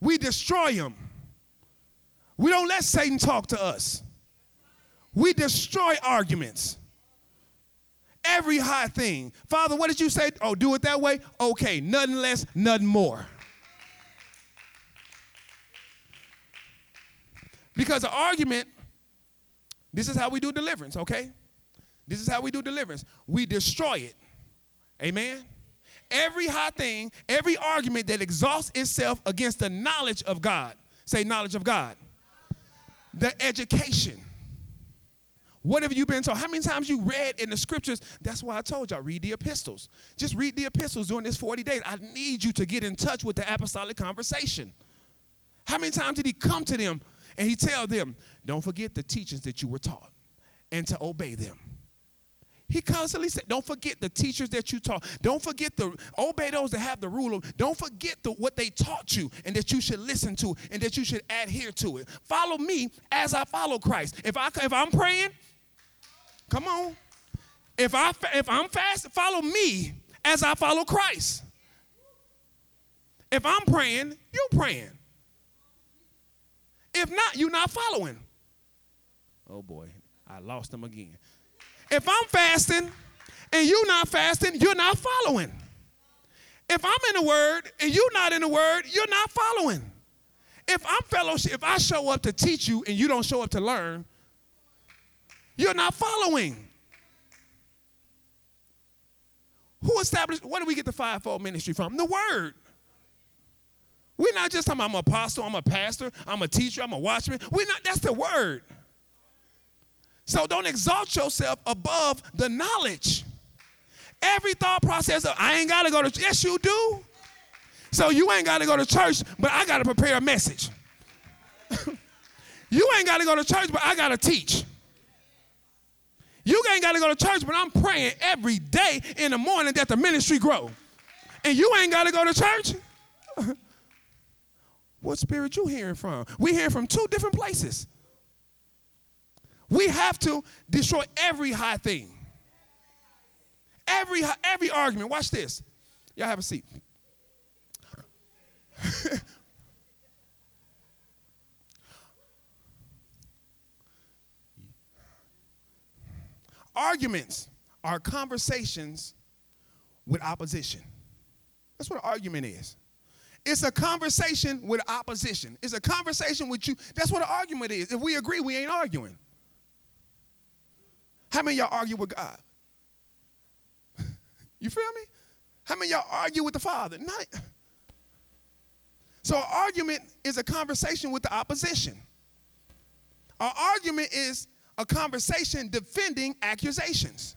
we destroy them. We don't let Satan talk to us. We destroy arguments. Every high thing. Father, what did you say? Oh, do it that way? Okay, nothing less, nothing more. Because the argument, this is how we do deliverance, okay? This is how we do deliverance. We destroy it. Amen? Every high thing, every argument that exhausts itself against the knowledge of God. Say, knowledge of God. The education what have you been told? How many times you read in the scriptures? That's why I told y'all, read the epistles. Just read the epistles during this 40 days. I need you to get in touch with the apostolic conversation. How many times did he come to them and he tell them, don't forget the teachings that you were taught and to obey them? He constantly said, Don't forget the teachers that you taught. Don't forget the obey those that have the rule. Don't forget the, what they taught you and that you should listen to and that you should adhere to it. Follow me as I follow Christ. If I if I'm praying, Come on. If I if I'm fast, follow me as I follow Christ. If I'm praying, you're praying. If not, you're not following. Oh boy, I lost them again. If I'm fasting and you're not fasting, you're not following. If I'm in the word and you're not in the word, you're not following. If I'm fellowship, if I show up to teach you and you don't show up to learn, you're not following. Who established, where do we get the fivefold ministry from? The word. We're not just talking I'm an apostle, I'm a pastor, I'm a teacher, I'm a watchman. We're not, that's the word. So don't exalt yourself above the knowledge. Every thought process of, I ain't got to go to, yes, you do. So you ain't got to go to church, but I got to prepare a message. you ain't got to go to church, but I got to teach. You ain't got to go to church, but I'm praying every day in the morning that the ministry grow. And you ain't got to go to church? what spirit you hearing from? We hearing from two different places. We have to destroy every high thing. Every, every argument, watch this. Y'all have a seat. Arguments are conversations with opposition. That's what an argument is. It's a conversation with opposition. It's a conversation with you. That's what an argument is. If we agree, we ain't arguing. How many y'all argue with God? you feel me? How many y'all argue with the Father? Not. So, an argument is a conversation with the opposition. An argument is a conversation defending accusations.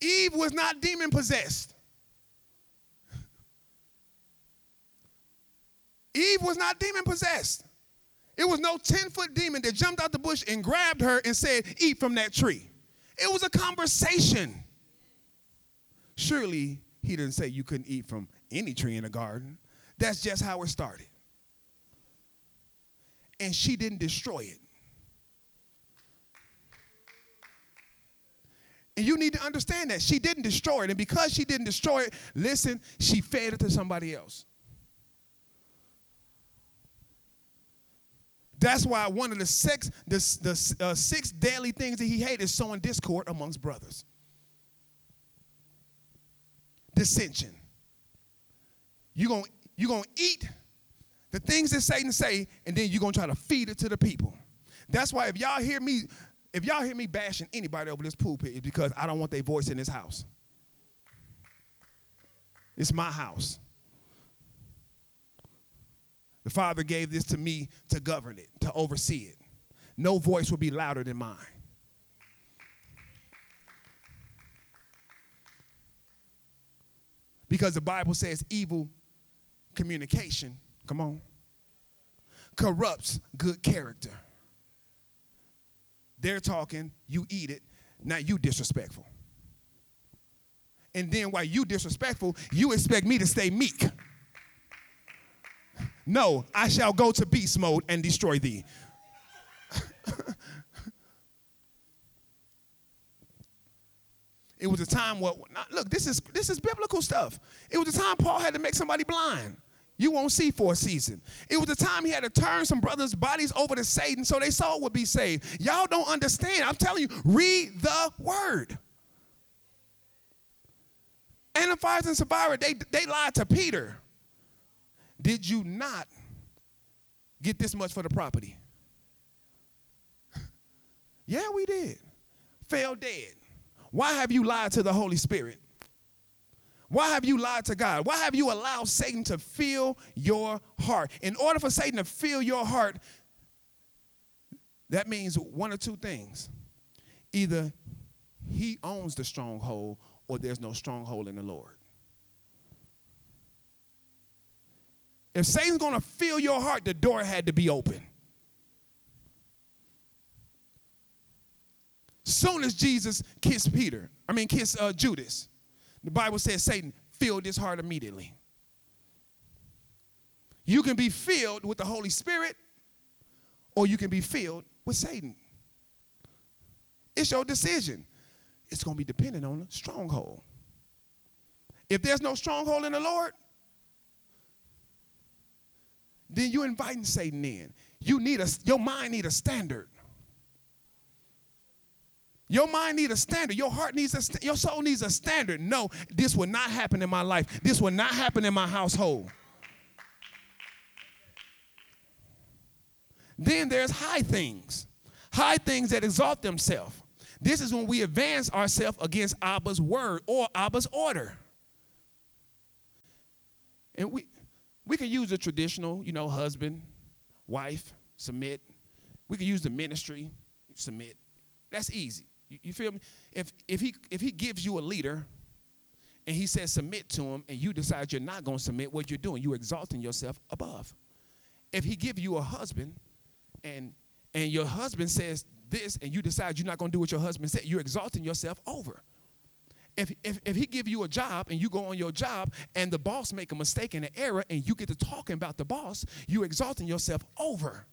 Eve was not demon possessed. Eve was not demon possessed. It was no 10 foot demon that jumped out the bush and grabbed her and said, Eat from that tree. It was a conversation. Surely he didn't say you couldn't eat from any tree in the garden. That's just how it started. And she didn't destroy it. And you need to understand that she didn't destroy it. And because she didn't destroy it, listen, she fed it to somebody else. That's why one of the six, the, the uh, six deadly things that he hated is sowing discord amongst brothers. Dissension. You're going you gonna eat the things that Satan say, and then you're going to try to feed it to the people. That's why if y'all hear me, if y'all hear me bashing anybody over this pulpit, it's because I don't want their voice in this house. It's my house. The Father gave this to me to govern it, to oversee it. No voice will be louder than mine. Because the Bible says evil communication, come on, corrupts good character. They're talking, you eat it, now you disrespectful. And then while you disrespectful, you expect me to stay meek. No, I shall go to beast mode and destroy thee. it was a time where look, this is this is biblical stuff. It was a time Paul had to make somebody blind. You won't see for a season. It was the time he had to turn some brothers' bodies over to Satan so they soul would be saved. Y'all don't understand. I'm telling you, read the word. Ananias and Sapphira, they, they lied to Peter. Did you not get this much for the property? yeah, we did. Fell dead. Why have you lied to the Holy Spirit? Why have you lied to God? Why have you allowed Satan to fill your heart? In order for Satan to fill your heart, that means one or two things. Either he owns the stronghold or there's no stronghold in the Lord. If Satan's going to fill your heart, the door had to be open. Soon as Jesus kissed Peter, I mean, kissed uh, Judas, the Bible says Satan filled his heart immediately. You can be filled with the Holy Spirit, or you can be filled with Satan. It's your decision. It's going to be dependent on the stronghold. If there's no stronghold in the Lord, then you're inviting Satan in. You need a, your mind need a standard. Your mind needs a standard. Your heart needs a, your soul needs a standard. No, this will not happen in my life. This will not happen in my household. Then there's high things, high things that exalt themselves. This is when we advance ourselves against Abba's word or Abba's order. And we, we can use the traditional, you know, husband, wife, submit. We can use the ministry, submit. That's easy. You, you feel me? If, if, he, if he gives you a leader and he says submit to him and you decide you're not going to submit, what you're doing, you're exalting yourself above. If he give you a husband and, and your husband says this and you decide you're not going to do what your husband said, you're exalting yourself over if, if, if he give you a job and you go on your job and the boss make a mistake and an error and you get to talking about the boss, you exalting yourself over.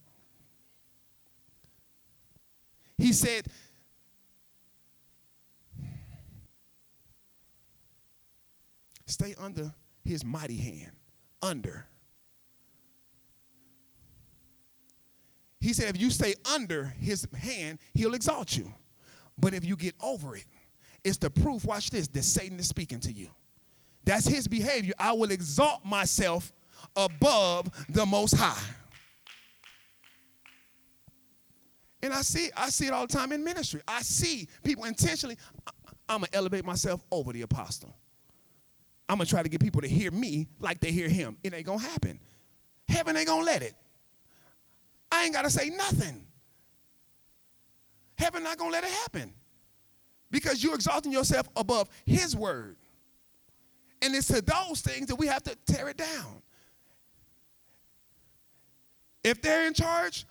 He said, Stay under his mighty hand. Under. He said, if you stay under his hand, he'll exalt you. But if you get over it, it's the proof, watch this, that Satan is speaking to you. That's his behavior. I will exalt myself above the most high. And I see, I see it all the time in ministry. I see people intentionally, I'm gonna elevate myself over the apostle. I'm gonna try to get people to hear me like they hear him. It ain't gonna happen. Heaven ain't gonna let it. I ain't gotta say nothing. Heaven not gonna let it happen. Because you're exalting yourself above his word. And it's to those things that we have to tear it down. If they're in charge,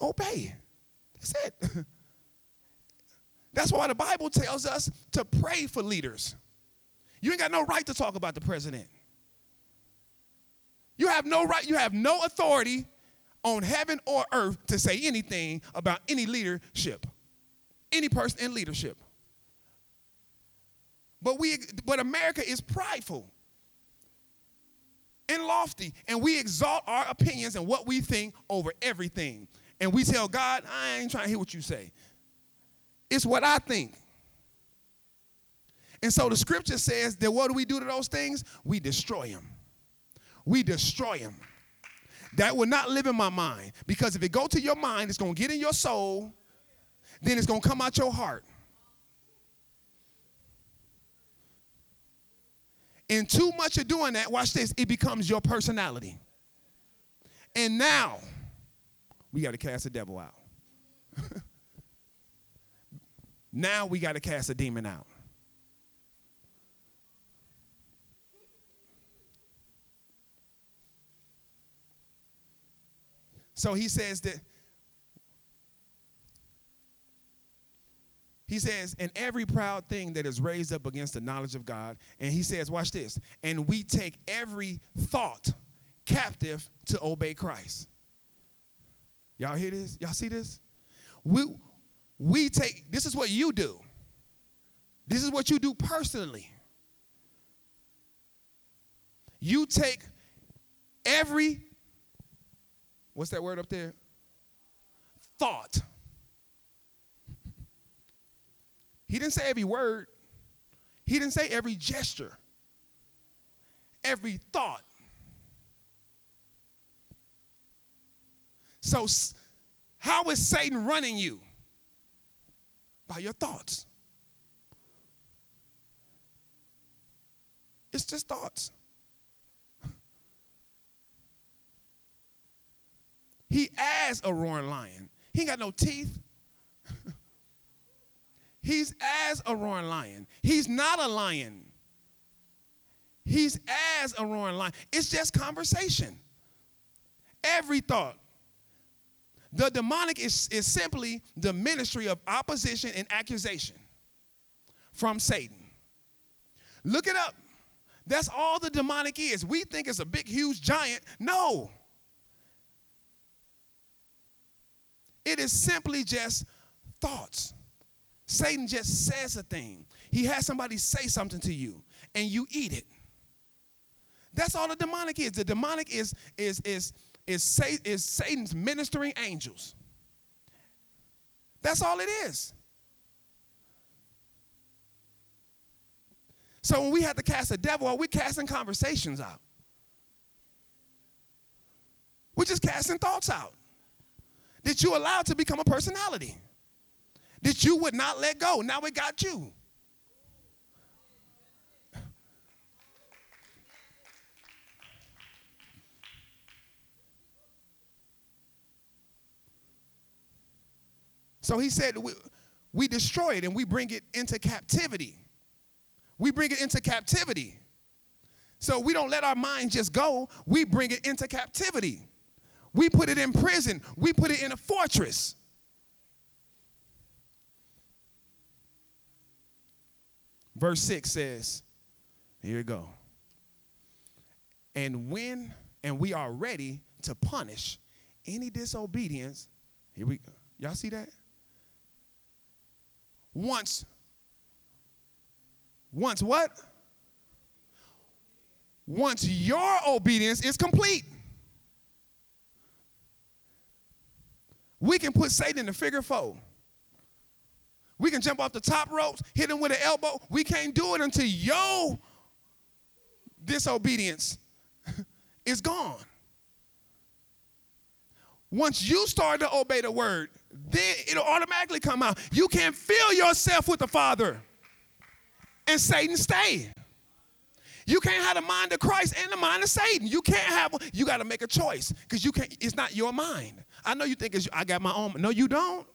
obey. That's it. That's why the Bible tells us to pray for leaders. You ain't got no right to talk about the president. You have no right, you have no authority on heaven or earth to say anything about any leadership, any person in leadership. But we but America is prideful and lofty, and we exalt our opinions and what we think over everything. And we tell God, I ain't trying to hear what you say. It's what I think. And so the scripture says that what do we do to those things? We destroy them. We destroy them. That will not live in my mind because if it go to your mind, it's going to get in your soul, then it's going to come out your heart. And too much of doing that, watch this, it becomes your personality. And now, we got to cast the devil out. now we got to cast a demon out. So he says that He says, and every proud thing that is raised up against the knowledge of God. And he says, watch this, and we take every thought captive to obey Christ. Y'all hear this? Y'all see this? We, we take, this is what you do. This is what you do personally. You take every What's that word up there? Thought. He didn't say every word, he didn't say every gesture, every thought. So, how is Satan running you? By your thoughts. It's just thoughts. He as a roaring lion. He ain't got no teeth. He's as a roaring lion. He's not a lion. He's as a roaring lion. It's just conversation. Every thought. The demonic is, is simply the ministry of opposition and accusation from Satan. Look it up. That's all the demonic is. We think it's a big, huge giant. No. It is simply just thoughts. Satan just says a thing. He has somebody say something to you and you eat it. That's all the demonic is. The demonic is is is is, is Satan's ministering angels. That's all it is. So when we have to cast a devil out, we're casting conversations out. We're just casting thoughts out that you allowed to become a personality that you would not let go. Now it got you. So he said, we, we destroy it and we bring it into captivity. We bring it into captivity. So we don't let our mind just go, we bring it into captivity. We put it in prison. We put it in a fortress. Verse 6 says, here we go. And when, and we are ready to punish any disobedience. Here we go. y'all see that? Once, once what? once your obedience is complete. We can put Satan in the figure four. We can jump off the top ropes, hit him with an elbow. We can't do it until your disobedience is gone. Once you start to obey the word, then it'll automatically come out. You can't fill yourself with the Father and Satan stay. You can't have the mind of Christ and the mind of Satan. You can't have. You got to make a choice because you can't. It's not your mind. I know you think it's. I got my own. No, you don't.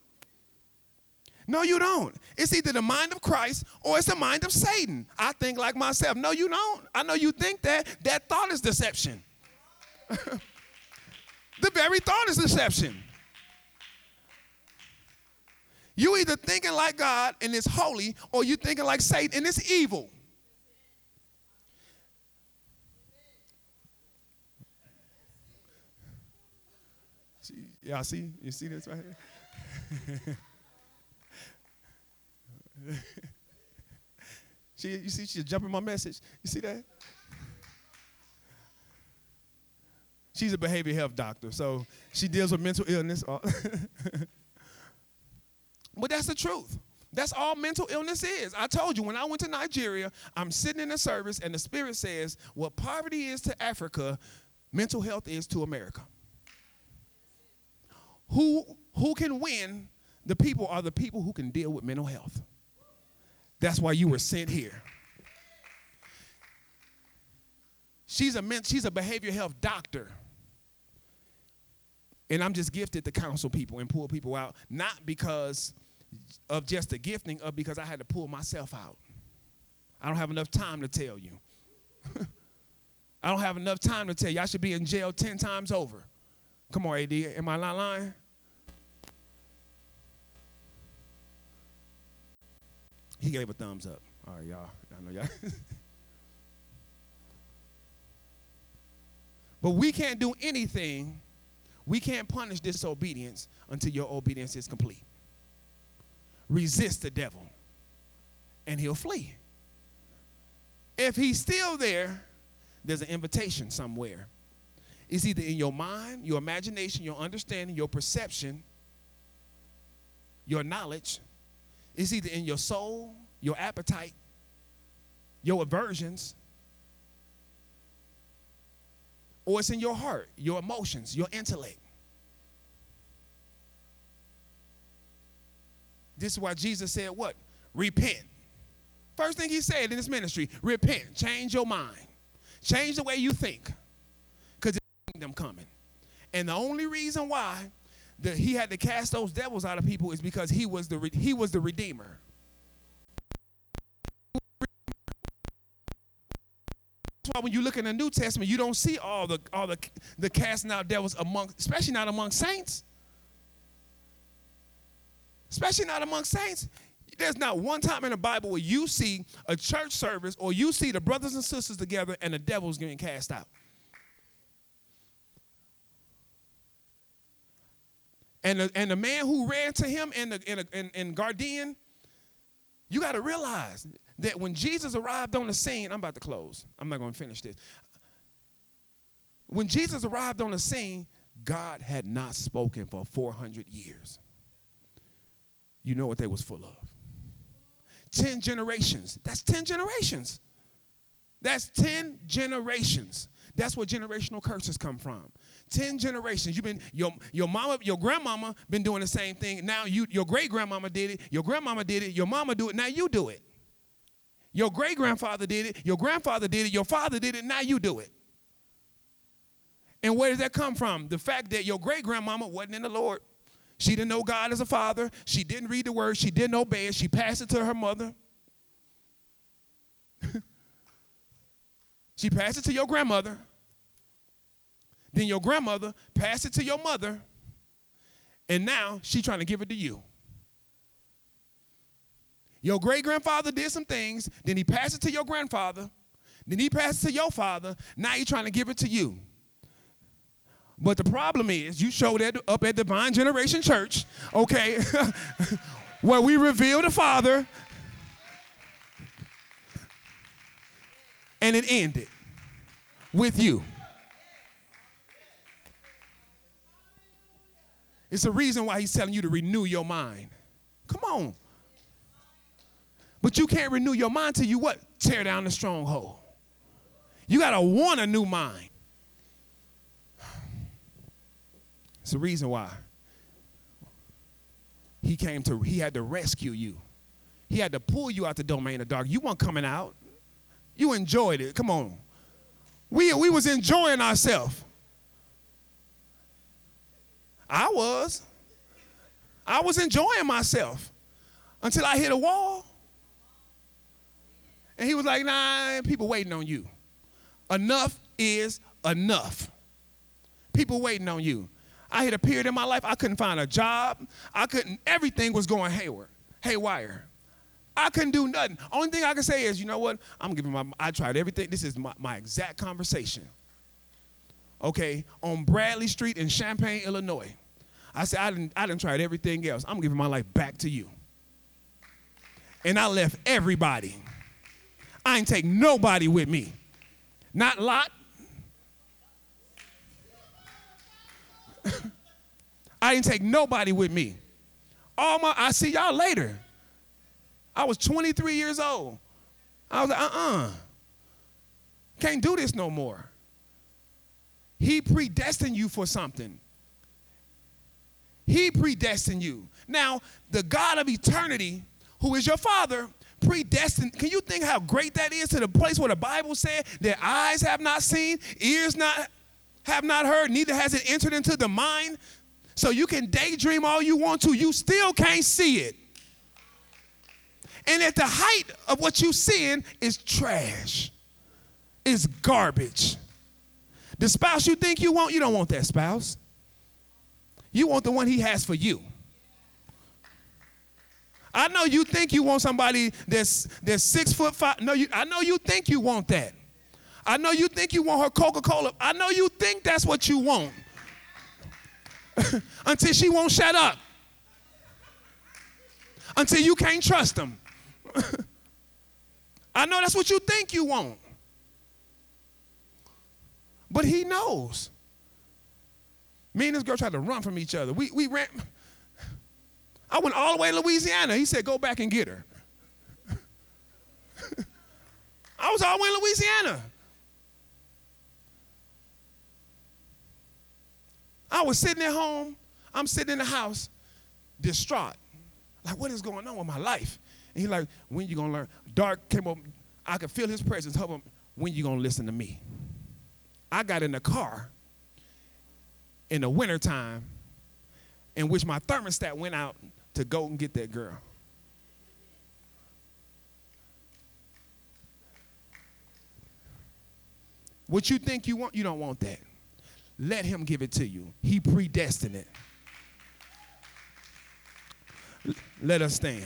No, you don't. It's either the mind of Christ or it's the mind of Satan. I think like myself. No, you don't. I know you think that. That thought is deception. the very thought is deception. You either thinking like God and it's holy, or you thinking like Satan and it's evil. Y'all see? You see this right here? she, you see, she's jumping my message. You see that? She's a behavior health doctor, so she deals with mental illness. Uh, but that's the truth. That's all mental illness is. I told you when I went to Nigeria, I'm sitting in a service, and the Spirit says, What poverty is to Africa, mental health is to America. Who, who can win? The people are the people who can deal with mental health. That's why you were sent here. She's a, she's a behavior health doctor. And I'm just gifted to counsel people and pull people out, not because of just the gifting, of because I had to pull myself out. I don't have enough time to tell you. I don't have enough time to tell you. I should be in jail 10 times over. Come on, AD. Am I not lying? He gave a thumbs up. All right, y'all. I know y'all. but we can't do anything. We can't punish disobedience until your obedience is complete. Resist the devil, and he'll flee. If he's still there, there's an invitation somewhere. It's either in your mind, your imagination, your understanding, your perception, your knowledge, it's either in your soul, your appetite, your aversions, or it's in your heart, your emotions, your intellect. This is why Jesus said, What? Repent. First thing he said in his ministry repent, change your mind, change the way you think, because it's kingdom coming. And the only reason why that he had to cast those devils out of people is because he was the he was the redeemer. That's why when you look in the New Testament, you don't see all the all the the casting out devils among, especially not among saints. Especially not among saints. There's not one time in the Bible where you see a church service or you see the brothers and sisters together and the devil's getting cast out. And the, and the man who ran to him in, the, in, a, in, in Garden, you got to realize that when Jesus arrived on the scene, I'm about to close. I'm not going to finish this. When Jesus arrived on the scene, God had not spoken for 400 years. You know what they was full of. 10 generations. That's 10 generations. That's 10 generations. That's where generational curses come from. 10 generations. You've been your your mama, your grandmama been doing the same thing. Now you your great grandmama did it, your grandmama did it, your mama do it, now you do it. Your great grandfather did it, your grandfather did it, your father did it, now you do it. And where does that come from? The fact that your great grandmama wasn't in the Lord. She didn't know God as a father. She didn't read the word. She didn't obey it. She passed it to her mother. she passed it to your grandmother. Then your grandmother passed it to your mother, and now she's trying to give it to you. Your great grandfather did some things, then he passed it to your grandfather, then he passed it to your father, now you're trying to give it to you. But the problem is, you showed that up at Divine Generation Church, okay, where we reveal the Father, and it ended. with you. It's a reason why he's telling you to renew your mind. Come on. But you can't renew your mind till you what? Tear down the stronghold. You got to want a new mind. It's the reason why. He came to, he had to rescue you. He had to pull you out the domain of dark. You weren't coming out. You enjoyed it. Come on. We, we was enjoying ourselves. I was. I was enjoying myself until I hit a wall. And he was like, nah, people waiting on you. Enough is enough. People waiting on you. I hit a period in my life I couldn't find a job. I couldn't, everything was going haywire. haywire. I couldn't do nothing. Only thing I can say is, you know what? I'm giving my, I tried everything. This is my, my exact conversation. Okay, on Bradley Street in Champaign, Illinois. I said, I didn't, I didn't try everything else. I'm giving my life back to you. And I left everybody. I ain't take nobody with me. Not Lot. I didn't take nobody with me. All my, I see y'all later. I was 23 years old. I was like, uh-uh. Can't do this no more. He predestined you for something. He predestined you. Now, the God of eternity, who is your father, predestined. Can you think how great that is to the place where the Bible said that eyes have not seen, ears not have not heard, neither has it entered into the mind? So you can daydream all you want to, you still can't see it. And at the height of what you're seeing is trash, is garbage. The spouse you think you want, you don't want that spouse. You want the one he has for you. I know you think you want somebody that's that's six foot five. No, you, I know you think you want that. I know you think you want her Coca-Cola. I know you think that's what you want. Until she won't shut up. Until you can't trust them. I know that's what you think you want. But he knows. Me and this girl tried to run from each other. We, we ran. I went all the way to Louisiana. He said, go back and get her. I was all the way in Louisiana. I was sitting at home. I'm sitting in the house, distraught. Like, what is going on with my life? And he's like, when you gonna learn? Dark came up. I could feel his presence. Him. When you gonna listen to me? I got in the car in the wintertime in which my thermostat went out to go and get that girl. What you think you want, you don't want that. Let him give it to you. He predestined it. Let us stand.